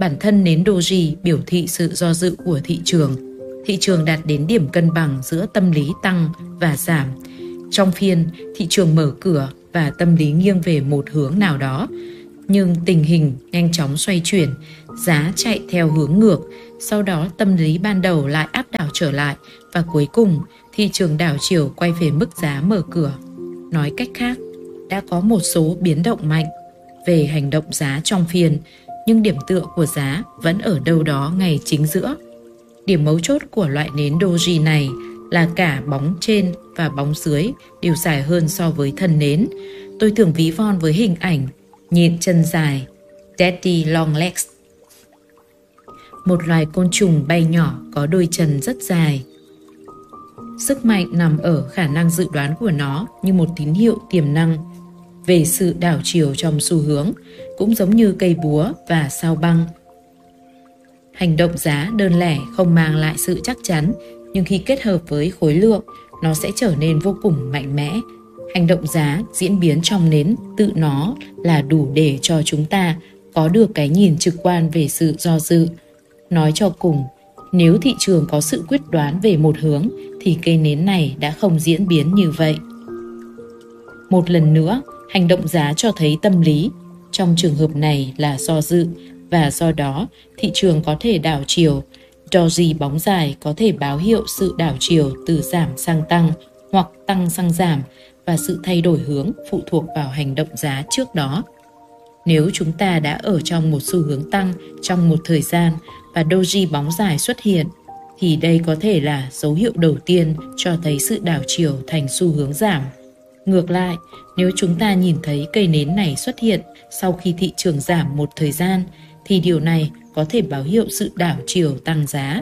Bản thân nến doji biểu thị sự do dự của thị trường. Thị trường đạt đến điểm cân bằng giữa tâm lý tăng và giảm. Trong phiên, thị trường mở cửa và tâm lý nghiêng về một hướng nào đó, nhưng tình hình nhanh chóng xoay chuyển, giá chạy theo hướng ngược, sau đó tâm lý ban đầu lại áp đảo trở lại và cuối cùng thị trường đảo chiều quay về mức giá mở cửa. Nói cách khác, đã có một số biến động mạnh về hành động giá trong phiên, nhưng điểm tựa của giá vẫn ở đâu đó ngày chính giữa. Điểm mấu chốt của loại nến doji này là cả bóng trên và bóng dưới đều dài hơn so với thân nến. Tôi thường ví von với hình ảnh nhịn chân dài, Daddy Long Legs. Một loài côn trùng bay nhỏ có đôi chân rất dài. Sức mạnh nằm ở khả năng dự đoán của nó như một tín hiệu tiềm năng về sự đảo chiều trong xu hướng, cũng giống như cây búa và sao băng. Hành động giá đơn lẻ không mang lại sự chắc chắn, nhưng khi kết hợp với khối lượng, nó sẽ trở nên vô cùng mạnh mẽ. Hành động giá diễn biến trong nến tự nó là đủ để cho chúng ta có được cái nhìn trực quan về sự do dự. Nói cho cùng, nếu thị trường có sự quyết đoán về một hướng thì cây nến này đã không diễn biến như vậy. Một lần nữa, hành động giá cho thấy tâm lý, trong trường hợp này là do dự và do đó thị trường có thể đảo chiều. Doji bóng dài có thể báo hiệu sự đảo chiều từ giảm sang tăng hoặc tăng sang giảm và sự thay đổi hướng phụ thuộc vào hành động giá trước đó. Nếu chúng ta đã ở trong một xu hướng tăng trong một thời gian và doji bóng dài xuất hiện, thì đây có thể là dấu hiệu đầu tiên cho thấy sự đảo chiều thành xu hướng giảm. Ngược lại, nếu chúng ta nhìn thấy cây nến này xuất hiện sau khi thị trường giảm một thời gian, thì điều này có thể báo hiệu sự đảo chiều tăng giá.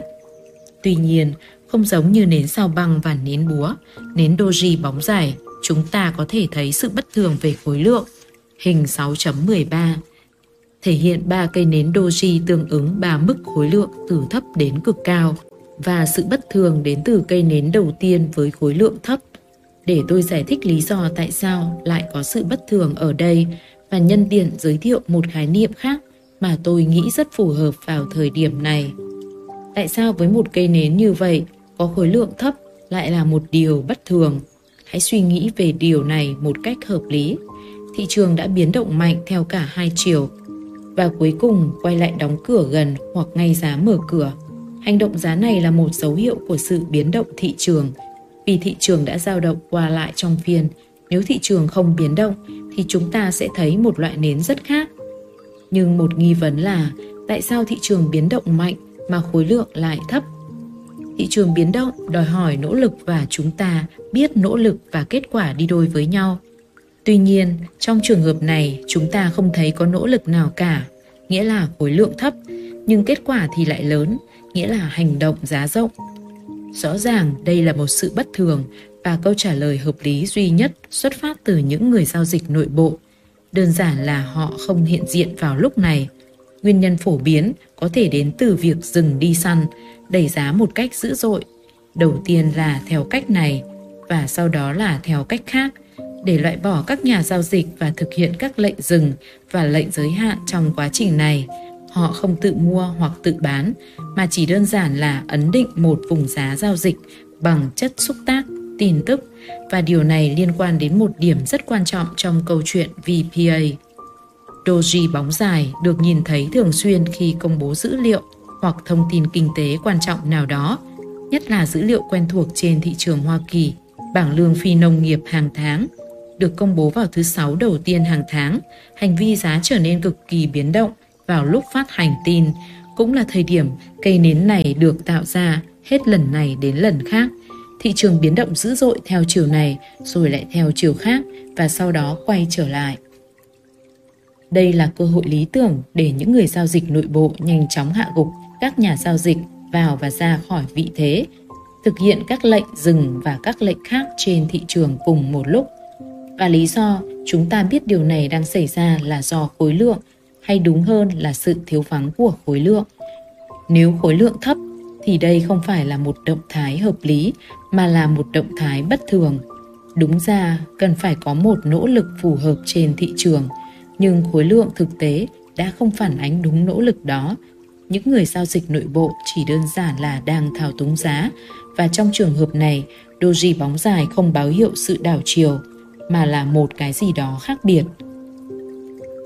Tuy nhiên, không giống như nến sao băng và nến búa, nến doji bóng dài, chúng ta có thể thấy sự bất thường về khối lượng. Hình 6.13 thể hiện ba cây nến doji tương ứng ba mức khối lượng từ thấp đến cực cao và sự bất thường đến từ cây nến đầu tiên với khối lượng thấp. Để tôi giải thích lý do tại sao lại có sự bất thường ở đây và nhân tiện giới thiệu một khái niệm khác mà tôi nghĩ rất phù hợp vào thời điểm này. Tại sao với một cây nến như vậy có khối lượng thấp lại là một điều bất thường? Hãy suy nghĩ về điều này một cách hợp lý. Thị trường đã biến động mạnh theo cả hai chiều và cuối cùng, quay lại đóng cửa gần hoặc ngay giá mở cửa. Hành động giá này là một dấu hiệu của sự biến động thị trường vì thị trường đã dao động qua lại trong phiên. Nếu thị trường không biến động, thì chúng ta sẽ thấy một loại nến rất khác. Nhưng một nghi vấn là, tại sao thị trường biến động mạnh mà khối lượng lại thấp? Thị trường biến động đòi hỏi nỗ lực và chúng ta biết nỗ lực và kết quả đi đôi với nhau. Tuy nhiên, trong trường hợp này chúng ta không thấy có nỗ lực nào cả, nghĩa là khối lượng thấp, nhưng kết quả thì lại lớn, nghĩa là hành động giá rộng. Rõ ràng đây là một sự bất thường và câu trả lời hợp lý duy nhất xuất phát từ những người giao dịch nội bộ. đơn giản là họ không hiện diện vào lúc này. Nguyên nhân phổ biến có thể đến từ việc dừng đi săn, đẩy giá một cách dữ dội. Đầu tiên là theo cách này và sau đó là theo cách khác để loại bỏ các nhà giao dịch và thực hiện các lệnh dừng và lệnh giới hạn trong quá trình này. Họ không tự mua hoặc tự bán mà chỉ đơn giản là ấn định một vùng giá giao dịch bằng chất xúc tác, tin tức và điều này liên quan đến một điểm rất quan trọng trong câu chuyện VPA. Doji bóng dài được nhìn thấy thường xuyên khi công bố dữ liệu hoặc thông tin kinh tế quan trọng nào đó, nhất là dữ liệu quen thuộc trên thị trường Hoa Kỳ, bảng lương phi nông nghiệp hàng tháng được công bố vào thứ sáu đầu tiên hàng tháng, hành vi giá trở nên cực kỳ biến động vào lúc phát hành tin, cũng là thời điểm cây nến này được tạo ra hết lần này đến lần khác. Thị trường biến động dữ dội theo chiều này rồi lại theo chiều khác và sau đó quay trở lại. Đây là cơ hội lý tưởng để những người giao dịch nội bộ nhanh chóng hạ gục các nhà giao dịch vào và ra khỏi vị thế, thực hiện các lệnh dừng và các lệnh khác trên thị trường cùng một lúc. Và lý do chúng ta biết điều này đang xảy ra là do khối lượng, hay đúng hơn là sự thiếu vắng của khối lượng. Nếu khối lượng thấp thì đây không phải là một động thái hợp lý mà là một động thái bất thường. Đúng ra cần phải có một nỗ lực phù hợp trên thị trường, nhưng khối lượng thực tế đã không phản ánh đúng nỗ lực đó. Những người giao dịch nội bộ chỉ đơn giản là đang thao túng giá và trong trường hợp này, doji bóng dài không báo hiệu sự đảo chiều mà là một cái gì đó khác biệt.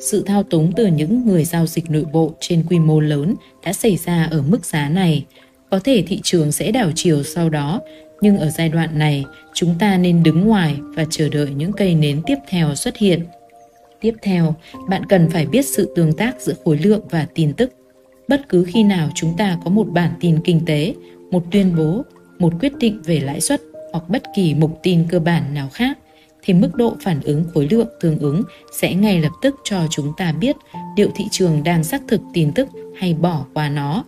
Sự thao túng từ những người giao dịch nội bộ trên quy mô lớn đã xảy ra ở mức giá này. Có thể thị trường sẽ đảo chiều sau đó, nhưng ở giai đoạn này, chúng ta nên đứng ngoài và chờ đợi những cây nến tiếp theo xuất hiện. Tiếp theo, bạn cần phải biết sự tương tác giữa khối lượng và tin tức. Bất cứ khi nào chúng ta có một bản tin kinh tế, một tuyên bố, một quyết định về lãi suất hoặc bất kỳ mục tin cơ bản nào khác, thì mức độ phản ứng khối lượng tương ứng sẽ ngay lập tức cho chúng ta biết liệu thị trường đang xác thực tin tức hay bỏ qua nó.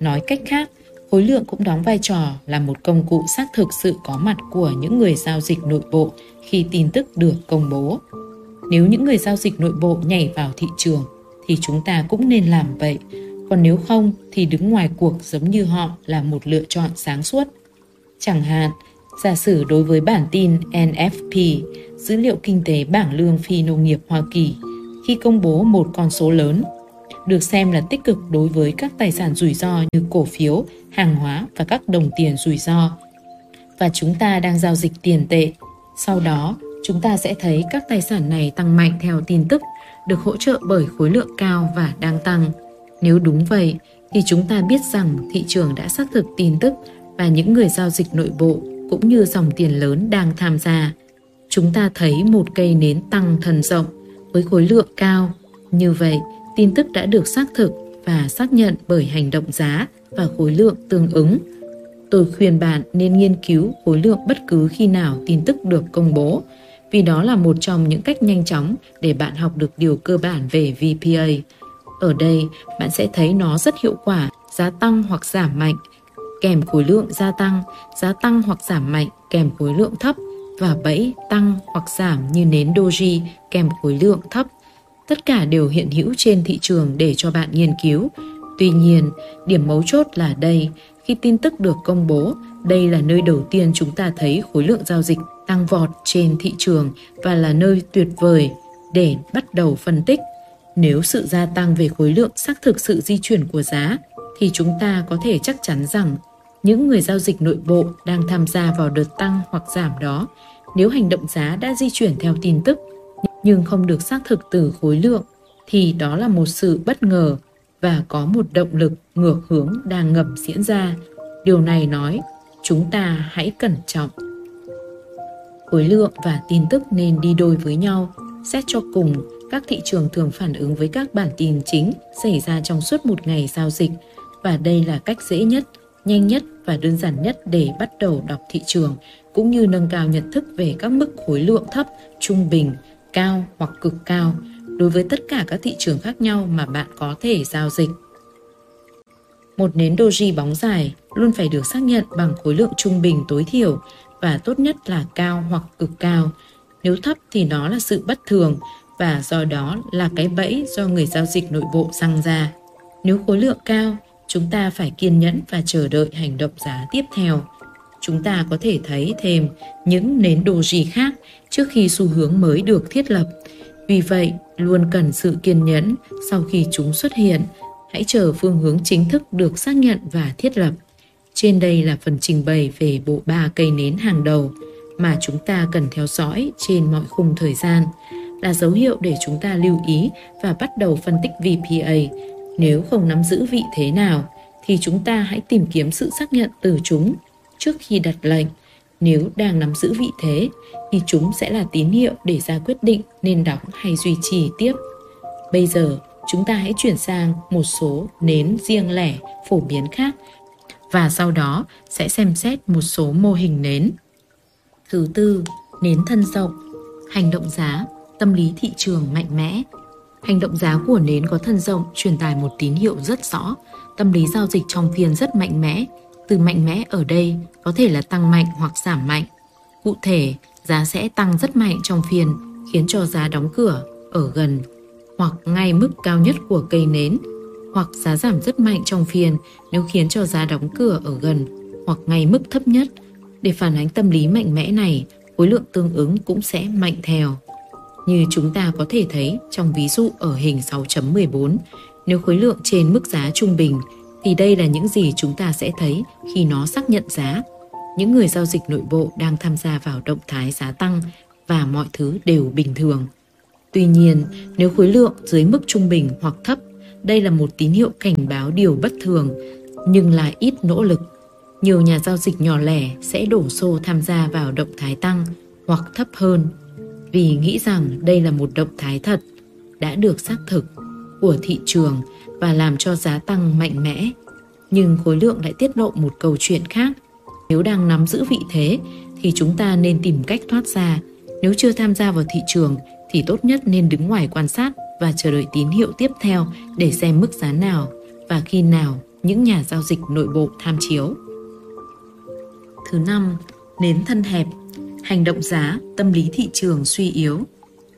Nói cách khác, khối lượng cũng đóng vai trò là một công cụ xác thực sự có mặt của những người giao dịch nội bộ khi tin tức được công bố. Nếu những người giao dịch nội bộ nhảy vào thị trường thì chúng ta cũng nên làm vậy. Còn nếu không thì đứng ngoài cuộc giống như họ là một lựa chọn sáng suốt. Chẳng hạn, Giả sử đối với bản tin NFP, dữ liệu kinh tế bảng lương phi nông nghiệp Hoa Kỳ, khi công bố một con số lớn, được xem là tích cực đối với các tài sản rủi ro như cổ phiếu, hàng hóa và các đồng tiền rủi ro. Và chúng ta đang giao dịch tiền tệ. Sau đó, chúng ta sẽ thấy các tài sản này tăng mạnh theo tin tức, được hỗ trợ bởi khối lượng cao và đang tăng. Nếu đúng vậy, thì chúng ta biết rằng thị trường đã xác thực tin tức và những người giao dịch nội bộ cũng như dòng tiền lớn đang tham gia. Chúng ta thấy một cây nến tăng thần rộng với khối lượng cao. Như vậy, tin tức đã được xác thực và xác nhận bởi hành động giá và khối lượng tương ứng. Tôi khuyên bạn nên nghiên cứu khối lượng bất cứ khi nào tin tức được công bố, vì đó là một trong những cách nhanh chóng để bạn học được điều cơ bản về VPA. Ở đây, bạn sẽ thấy nó rất hiệu quả, giá tăng hoặc giảm mạnh kèm khối lượng gia tăng, giá tăng hoặc giảm mạnh kèm khối lượng thấp và bẫy tăng hoặc giảm như nến doji kèm khối lượng thấp. Tất cả đều hiện hữu trên thị trường để cho bạn nghiên cứu. Tuy nhiên, điểm mấu chốt là đây, khi tin tức được công bố, đây là nơi đầu tiên chúng ta thấy khối lượng giao dịch tăng vọt trên thị trường và là nơi tuyệt vời để bắt đầu phân tích. Nếu sự gia tăng về khối lượng xác thực sự di chuyển của giá thì chúng ta có thể chắc chắn rằng những người giao dịch nội bộ đang tham gia vào đợt tăng hoặc giảm đó. Nếu hành động giá đã di chuyển theo tin tức, nhưng không được xác thực từ khối lượng, thì đó là một sự bất ngờ và có một động lực ngược hướng đang ngầm diễn ra. Điều này nói, chúng ta hãy cẩn trọng. Khối lượng và tin tức nên đi đôi với nhau, xét cho cùng các thị trường thường phản ứng với các bản tin chính xảy ra trong suốt một ngày giao dịch, và đây là cách dễ nhất nhanh nhất và đơn giản nhất để bắt đầu đọc thị trường cũng như nâng cao nhận thức về các mức khối lượng thấp, trung bình, cao hoặc cực cao đối với tất cả các thị trường khác nhau mà bạn có thể giao dịch. Một nến doji bóng dài luôn phải được xác nhận bằng khối lượng trung bình tối thiểu và tốt nhất là cao hoặc cực cao. Nếu thấp thì nó là sự bất thường và do đó là cái bẫy do người giao dịch nội bộ răng ra. Nếu khối lượng cao, chúng ta phải kiên nhẫn và chờ đợi hành động giá tiếp theo. Chúng ta có thể thấy thêm những nến doji khác trước khi xu hướng mới được thiết lập. Vì vậy, luôn cần sự kiên nhẫn sau khi chúng xuất hiện. Hãy chờ phương hướng chính thức được xác nhận và thiết lập. Trên đây là phần trình bày về bộ ba cây nến hàng đầu mà chúng ta cần theo dõi trên mọi khung thời gian là dấu hiệu để chúng ta lưu ý và bắt đầu phân tích VPA. Nếu không nắm giữ vị thế nào, thì chúng ta hãy tìm kiếm sự xác nhận từ chúng trước khi đặt lệnh. Nếu đang nắm giữ vị thế, thì chúng sẽ là tín hiệu để ra quyết định nên đóng hay duy trì tiếp. Bây giờ, chúng ta hãy chuyển sang một số nến riêng lẻ phổ biến khác và sau đó sẽ xem xét một số mô hình nến. Thứ tư, nến thân rộng, hành động giá, tâm lý thị trường mạnh mẽ. Hành động giá của nến có thân rộng truyền tải một tín hiệu rất rõ, tâm lý giao dịch trong phiên rất mạnh mẽ. Từ mạnh mẽ ở đây có thể là tăng mạnh hoặc giảm mạnh. Cụ thể, giá sẽ tăng rất mạnh trong phiên, khiến cho giá đóng cửa ở gần hoặc ngay mức cao nhất của cây nến, hoặc giá giảm rất mạnh trong phiên nếu khiến cho giá đóng cửa ở gần hoặc ngay mức thấp nhất. Để phản ánh tâm lý mạnh mẽ này, khối lượng tương ứng cũng sẽ mạnh theo. Như chúng ta có thể thấy trong ví dụ ở hình 6.14, nếu khối lượng trên mức giá trung bình thì đây là những gì chúng ta sẽ thấy khi nó xác nhận giá. Những người giao dịch nội bộ đang tham gia vào động thái giá tăng và mọi thứ đều bình thường. Tuy nhiên, nếu khối lượng dưới mức trung bình hoặc thấp, đây là một tín hiệu cảnh báo điều bất thường, nhưng là ít nỗ lực. Nhiều nhà giao dịch nhỏ lẻ sẽ đổ xô tham gia vào động thái tăng hoặc thấp hơn vì nghĩ rằng đây là một động thái thật đã được xác thực của thị trường và làm cho giá tăng mạnh mẽ. Nhưng khối lượng lại tiết lộ một câu chuyện khác. Nếu đang nắm giữ vị thế thì chúng ta nên tìm cách thoát ra. Nếu chưa tham gia vào thị trường thì tốt nhất nên đứng ngoài quan sát và chờ đợi tín hiệu tiếp theo để xem mức giá nào và khi nào những nhà giao dịch nội bộ tham chiếu. Thứ năm, nến thân hẹp hành động giá, tâm lý thị trường suy yếu.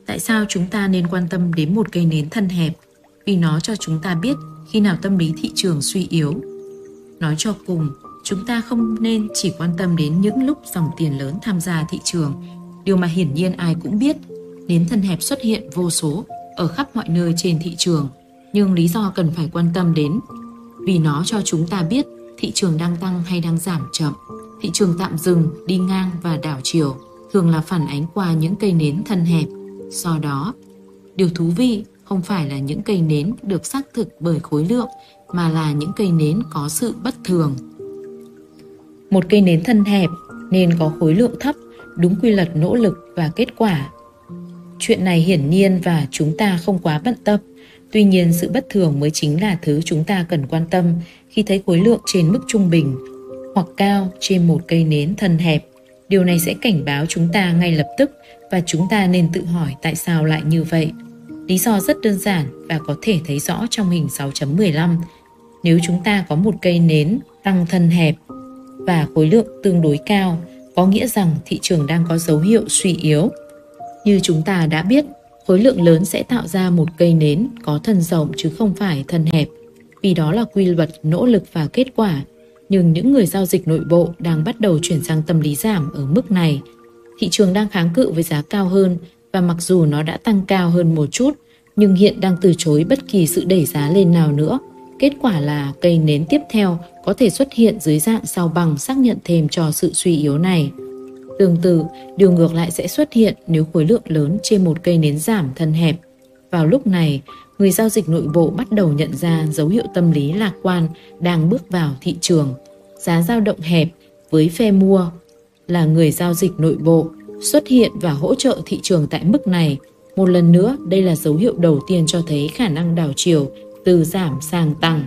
Tại sao chúng ta nên quan tâm đến một cây nến thân hẹp? Vì nó cho chúng ta biết khi nào tâm lý thị trường suy yếu. Nói cho cùng, chúng ta không nên chỉ quan tâm đến những lúc dòng tiền lớn tham gia thị trường. Điều mà hiển nhiên ai cũng biết, nến thân hẹp xuất hiện vô số ở khắp mọi nơi trên thị trường. Nhưng lý do cần phải quan tâm đến vì nó cho chúng ta biết thị trường đang tăng hay đang giảm chậm thị trường tạm dừng, đi ngang và đảo chiều thường là phản ánh qua những cây nến thân hẹp. Do đó, điều thú vị không phải là những cây nến được xác thực bởi khối lượng mà là những cây nến có sự bất thường. Một cây nến thân hẹp nên có khối lượng thấp, đúng quy luật nỗ lực và kết quả. Chuyện này hiển nhiên và chúng ta không quá bận tâm. Tuy nhiên sự bất thường mới chính là thứ chúng ta cần quan tâm khi thấy khối lượng trên mức trung bình hoặc cao trên một cây nến thân hẹp. Điều này sẽ cảnh báo chúng ta ngay lập tức và chúng ta nên tự hỏi tại sao lại như vậy. Lý do rất đơn giản và có thể thấy rõ trong hình 6.15. Nếu chúng ta có một cây nến tăng thân hẹp và khối lượng tương đối cao, có nghĩa rằng thị trường đang có dấu hiệu suy yếu. Như chúng ta đã biết, khối lượng lớn sẽ tạo ra một cây nến có thân rộng chứ không phải thân hẹp, vì đó là quy luật nỗ lực và kết quả nhưng những người giao dịch nội bộ đang bắt đầu chuyển sang tâm lý giảm ở mức này. Thị trường đang kháng cự với giá cao hơn và mặc dù nó đã tăng cao hơn một chút, nhưng hiện đang từ chối bất kỳ sự đẩy giá lên nào nữa. Kết quả là cây nến tiếp theo có thể xuất hiện dưới dạng sao bằng xác nhận thêm cho sự suy yếu này. Tương tự, điều ngược lại sẽ xuất hiện nếu khối lượng lớn trên một cây nến giảm thân hẹp. Vào lúc này, người giao dịch nội bộ bắt đầu nhận ra dấu hiệu tâm lý lạc quan đang bước vào thị trường. Giá giao động hẹp với phe mua là người giao dịch nội bộ xuất hiện và hỗ trợ thị trường tại mức này. Một lần nữa, đây là dấu hiệu đầu tiên cho thấy khả năng đảo chiều từ giảm sang tăng.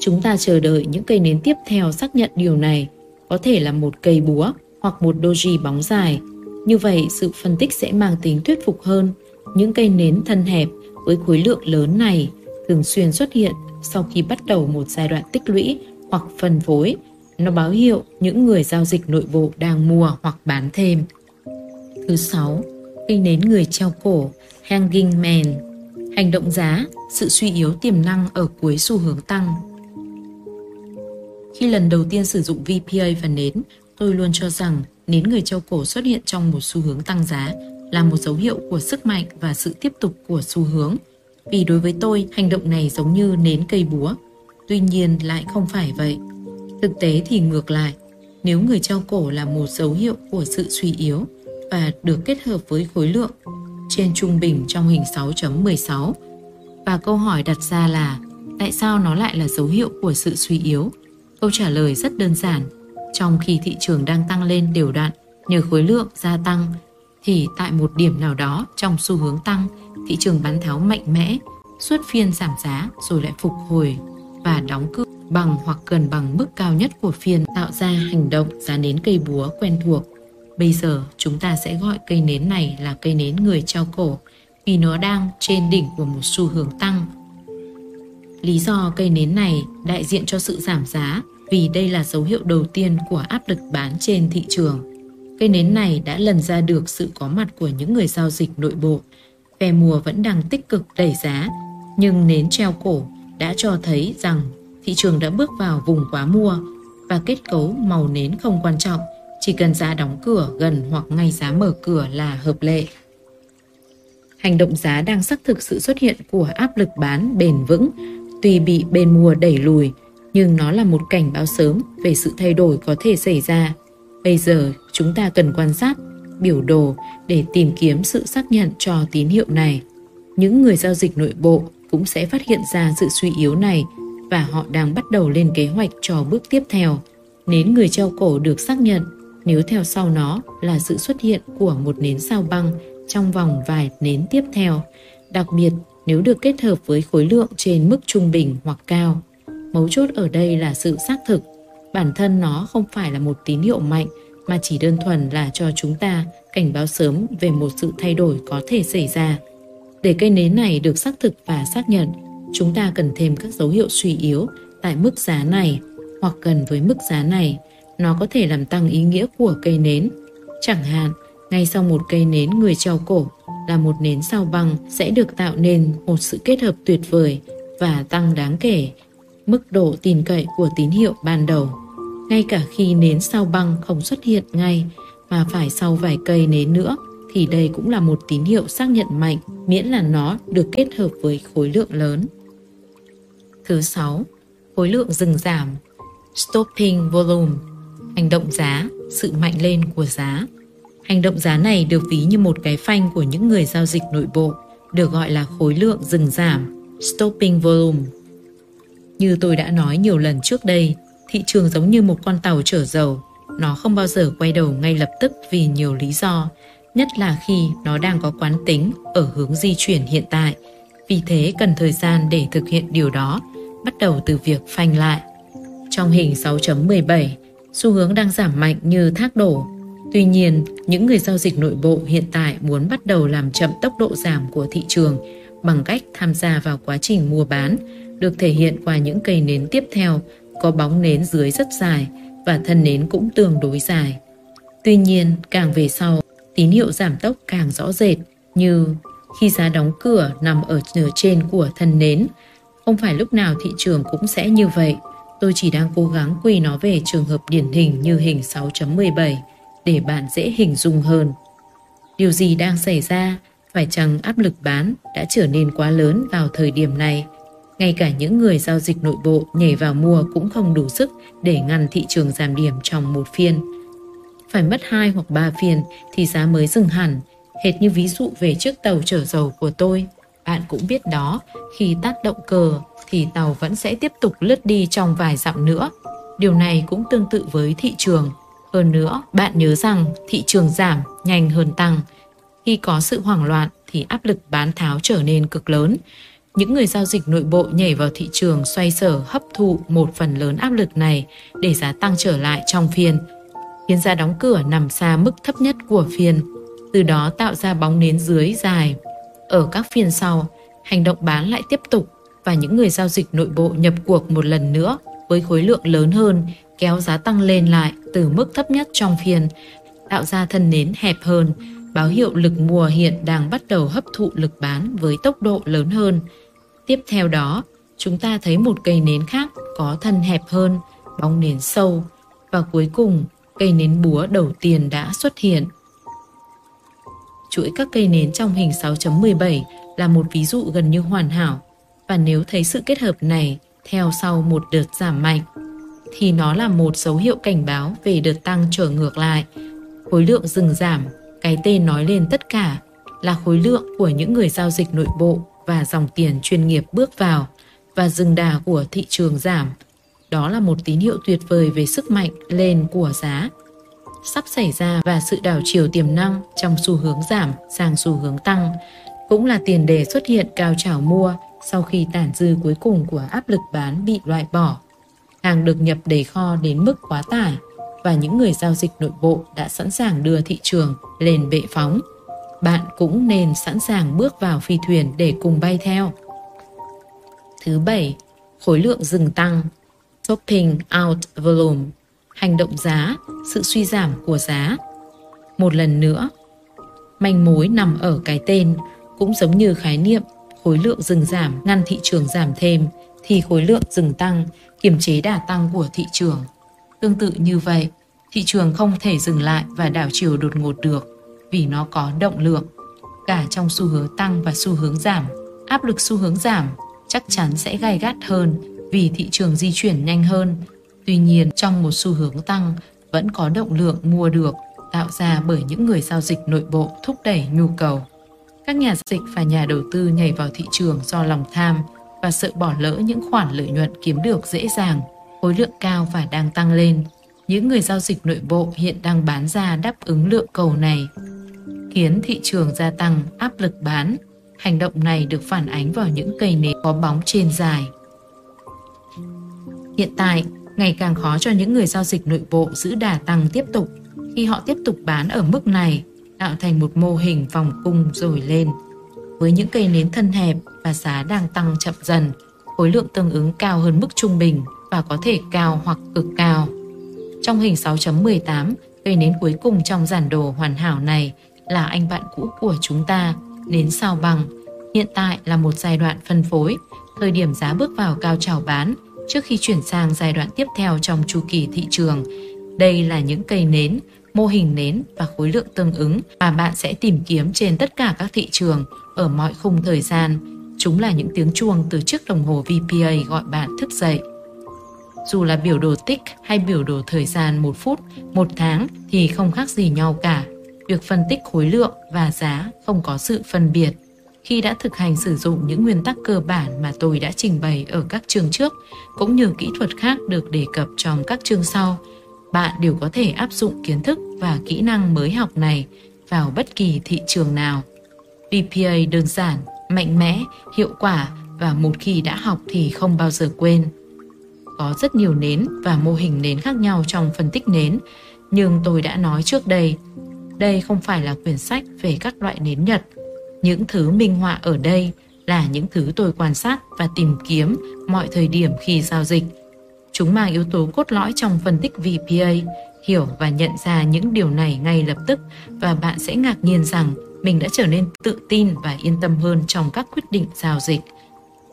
Chúng ta chờ đợi những cây nến tiếp theo xác nhận điều này, có thể là một cây búa hoặc một doji bóng dài. Như vậy, sự phân tích sẽ mang tính thuyết phục hơn những cây nến thân hẹp với khối lượng lớn này thường xuyên xuất hiện sau khi bắt đầu một giai đoạn tích lũy hoặc phân phối. Nó báo hiệu những người giao dịch nội bộ đang mua hoặc bán thêm. Thứ sáu, Cây nến người treo cổ, hanging man. Hành động giá, sự suy yếu tiềm năng ở cuối xu hướng tăng. Khi lần đầu tiên sử dụng VPA và nến, tôi luôn cho rằng nến người treo cổ xuất hiện trong một xu hướng tăng giá là một dấu hiệu của sức mạnh và sự tiếp tục của xu hướng. Vì đối với tôi, hành động này giống như nến cây búa. Tuy nhiên lại không phải vậy. Thực tế thì ngược lại, nếu người treo cổ là một dấu hiệu của sự suy yếu và được kết hợp với khối lượng trên trung bình trong hình 6.16. Và câu hỏi đặt ra là tại sao nó lại là dấu hiệu của sự suy yếu? Câu trả lời rất đơn giản. Trong khi thị trường đang tăng lên đều đặn nhờ khối lượng gia tăng thì tại một điểm nào đó trong xu hướng tăng, thị trường bán tháo mạnh mẽ, suốt phiên giảm giá rồi lại phục hồi và đóng cửa bằng hoặc gần bằng mức cao nhất của phiên tạo ra hành động giá nến cây búa quen thuộc. Bây giờ chúng ta sẽ gọi cây nến này là cây nến người treo cổ vì nó đang trên đỉnh của một xu hướng tăng. Lý do cây nến này đại diện cho sự giảm giá vì đây là dấu hiệu đầu tiên của áp lực bán trên thị trường. Cây nến này đã lần ra được sự có mặt của những người giao dịch nội bộ. Phe mùa vẫn đang tích cực đẩy giá, nhưng nến treo cổ đã cho thấy rằng thị trường đã bước vào vùng quá mua và kết cấu màu nến không quan trọng, chỉ cần giá đóng cửa gần hoặc ngay giá mở cửa là hợp lệ. Hành động giá đang xác thực sự xuất hiện của áp lực bán bền vững, tuy bị bên mua đẩy lùi, nhưng nó là một cảnh báo sớm về sự thay đổi có thể xảy ra. Bây giờ chúng ta cần quan sát biểu đồ để tìm kiếm sự xác nhận cho tín hiệu này. Những người giao dịch nội bộ cũng sẽ phát hiện ra sự suy yếu này và họ đang bắt đầu lên kế hoạch cho bước tiếp theo. Nến người treo cổ được xác nhận nếu theo sau nó là sự xuất hiện của một nến sao băng trong vòng vài nến tiếp theo, đặc biệt nếu được kết hợp với khối lượng trên mức trung bình hoặc cao. Mấu chốt ở đây là sự xác thực. Bản thân nó không phải là một tín hiệu mạnh mà chỉ đơn thuần là cho chúng ta cảnh báo sớm về một sự thay đổi có thể xảy ra. Để cây nến này được xác thực và xác nhận, chúng ta cần thêm các dấu hiệu suy yếu tại mức giá này hoặc gần với mức giá này. Nó có thể làm tăng ý nghĩa của cây nến. Chẳng hạn, ngay sau một cây nến người treo cổ là một nến sao băng sẽ được tạo nên một sự kết hợp tuyệt vời và tăng đáng kể mức độ tin cậy của tín hiệu ban đầu. Ngay cả khi nến sao băng không xuất hiện ngay mà phải sau vài cây nến nữa thì đây cũng là một tín hiệu xác nhận mạnh miễn là nó được kết hợp với khối lượng lớn. Thứ sáu, khối lượng dừng giảm, stopping volume, hành động giá, sự mạnh lên của giá. Hành động giá này được ví như một cái phanh của những người giao dịch nội bộ, được gọi là khối lượng dừng giảm, stopping volume. Như tôi đã nói nhiều lần trước đây, thị trường giống như một con tàu chở dầu, nó không bao giờ quay đầu ngay lập tức vì nhiều lý do, nhất là khi nó đang có quán tính ở hướng di chuyển hiện tại. Vì thế cần thời gian để thực hiện điều đó, bắt đầu từ việc phanh lại. Trong hình 6.17, xu hướng đang giảm mạnh như thác đổ. Tuy nhiên, những người giao dịch nội bộ hiện tại muốn bắt đầu làm chậm tốc độ giảm của thị trường bằng cách tham gia vào quá trình mua bán, được thể hiện qua những cây nến tiếp theo có bóng nến dưới rất dài và thân nến cũng tương đối dài. Tuy nhiên, càng về sau, tín hiệu giảm tốc càng rõ rệt như khi giá đóng cửa nằm ở nửa trên của thân nến. Không phải lúc nào thị trường cũng sẽ như vậy. Tôi chỉ đang cố gắng quy nó về trường hợp điển hình như hình 6.17 để bạn dễ hình dung hơn. Điều gì đang xảy ra? Phải chăng áp lực bán đã trở nên quá lớn vào thời điểm này? Ngay cả những người giao dịch nội bộ nhảy vào mua cũng không đủ sức để ngăn thị trường giảm điểm trong một phiên. Phải mất 2 hoặc 3 phiên thì giá mới dừng hẳn, hệt như ví dụ về chiếc tàu chở dầu của tôi. Bạn cũng biết đó, khi tắt động cờ thì tàu vẫn sẽ tiếp tục lướt đi trong vài dặm nữa. Điều này cũng tương tự với thị trường. Hơn nữa, bạn nhớ rằng thị trường giảm nhanh hơn tăng. Khi có sự hoảng loạn thì áp lực bán tháo trở nên cực lớn những người giao dịch nội bộ nhảy vào thị trường xoay sở hấp thụ một phần lớn áp lực này để giá tăng trở lại trong phiên, khiến giá đóng cửa nằm xa mức thấp nhất của phiên, từ đó tạo ra bóng nến dưới dài. Ở các phiên sau, hành động bán lại tiếp tục và những người giao dịch nội bộ nhập cuộc một lần nữa với khối lượng lớn hơn kéo giá tăng lên lại từ mức thấp nhất trong phiên, tạo ra thân nến hẹp hơn báo hiệu lực mua hiện đang bắt đầu hấp thụ lực bán với tốc độ lớn hơn. Tiếp theo đó, chúng ta thấy một cây nến khác có thân hẹp hơn, bóng nến sâu và cuối cùng cây nến búa đầu tiên đã xuất hiện. Chuỗi các cây nến trong hình 6.17 là một ví dụ gần như hoàn hảo và nếu thấy sự kết hợp này theo sau một đợt giảm mạnh thì nó là một dấu hiệu cảnh báo về đợt tăng trở ngược lại. Khối lượng dừng giảm, cái tên nói lên tất cả là khối lượng của những người giao dịch nội bộ và dòng tiền chuyên nghiệp bước vào và dừng đà của thị trường giảm. Đó là một tín hiệu tuyệt vời về sức mạnh lên của giá sắp xảy ra và sự đảo chiều tiềm năng trong xu hướng giảm sang xu hướng tăng cũng là tiền đề xuất hiện cao trào mua sau khi tản dư cuối cùng của áp lực bán bị loại bỏ. Hàng được nhập đầy kho đến mức quá tải và những người giao dịch nội bộ đã sẵn sàng đưa thị trường lên bệ phóng. Bạn cũng nên sẵn sàng bước vào phi thuyền để cùng bay theo. Thứ bảy, khối lượng dừng tăng, topping out volume, hành động giá, sự suy giảm của giá. Một lần nữa, manh mối nằm ở cái tên, cũng giống như khái niệm khối lượng dừng giảm ngăn thị trường giảm thêm thì khối lượng dừng tăng kiềm chế đà tăng của thị trường. Tương tự như vậy, thị trường không thể dừng lại và đảo chiều đột ngột được vì nó có động lượng. Cả trong xu hướng tăng và xu hướng giảm, áp lực xu hướng giảm chắc chắn sẽ gai gắt hơn vì thị trường di chuyển nhanh hơn. Tuy nhiên, trong một xu hướng tăng vẫn có động lượng mua được tạo ra bởi những người giao dịch nội bộ thúc đẩy nhu cầu. Các nhà dịch và nhà đầu tư nhảy vào thị trường do lòng tham và sợ bỏ lỡ những khoản lợi nhuận kiếm được dễ dàng, khối lượng cao và đang tăng lên. Những người giao dịch nội bộ hiện đang bán ra đáp ứng lượng cầu này, khiến thị trường gia tăng áp lực bán. Hành động này được phản ánh vào những cây nến có bóng trên dài. Hiện tại, ngày càng khó cho những người giao dịch nội bộ giữ đà tăng tiếp tục. Khi họ tiếp tục bán ở mức này, tạo thành một mô hình vòng cung rồi lên. Với những cây nến thân hẹp và giá đang tăng chậm dần, khối lượng tương ứng cao hơn mức trung bình và có thể cao hoặc cực cao. Trong hình 6.18, cây nến cuối cùng trong giản đồ hoàn hảo này là anh bạn cũ của chúng ta, đến sao bằng. Hiện tại là một giai đoạn phân phối, thời điểm giá bước vào cao trào bán trước khi chuyển sang giai đoạn tiếp theo trong chu kỳ thị trường. Đây là những cây nến mô hình nến và khối lượng tương ứng mà bạn sẽ tìm kiếm trên tất cả các thị trường ở mọi khung thời gian. Chúng là những tiếng chuông từ chiếc đồng hồ VPA gọi bạn thức dậy. Dù là biểu đồ tích hay biểu đồ thời gian một phút, một tháng thì không khác gì nhau cả. Việc phân tích khối lượng và giá không có sự phân biệt. Khi đã thực hành sử dụng những nguyên tắc cơ bản mà tôi đã trình bày ở các chương trước, cũng như kỹ thuật khác được đề cập trong các chương sau, bạn đều có thể áp dụng kiến thức và kỹ năng mới học này vào bất kỳ thị trường nào. VPA đơn giản, mạnh mẽ, hiệu quả và một khi đã học thì không bao giờ quên. Có rất nhiều nến và mô hình nến khác nhau trong phân tích nến, nhưng tôi đã nói trước đây, đây không phải là quyển sách về các loại nến Nhật. Những thứ minh họa ở đây là những thứ tôi quan sát và tìm kiếm mọi thời điểm khi giao dịch – Chúng mang yếu tố cốt lõi trong phân tích VPA, hiểu và nhận ra những điều này ngay lập tức và bạn sẽ ngạc nhiên rằng mình đã trở nên tự tin và yên tâm hơn trong các quyết định giao dịch.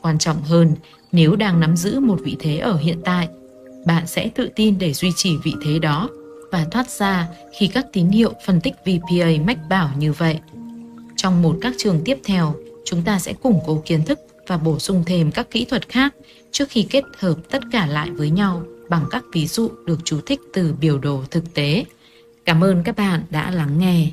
Quan trọng hơn, nếu đang nắm giữ một vị thế ở hiện tại, bạn sẽ tự tin để duy trì vị thế đó và thoát ra khi các tín hiệu phân tích VPA mách bảo như vậy. Trong một các trường tiếp theo, chúng ta sẽ củng cố kiến thức và bổ sung thêm các kỹ thuật khác trước khi kết hợp tất cả lại với nhau bằng các ví dụ được chú thích từ biểu đồ thực tế. Cảm ơn các bạn đã lắng nghe.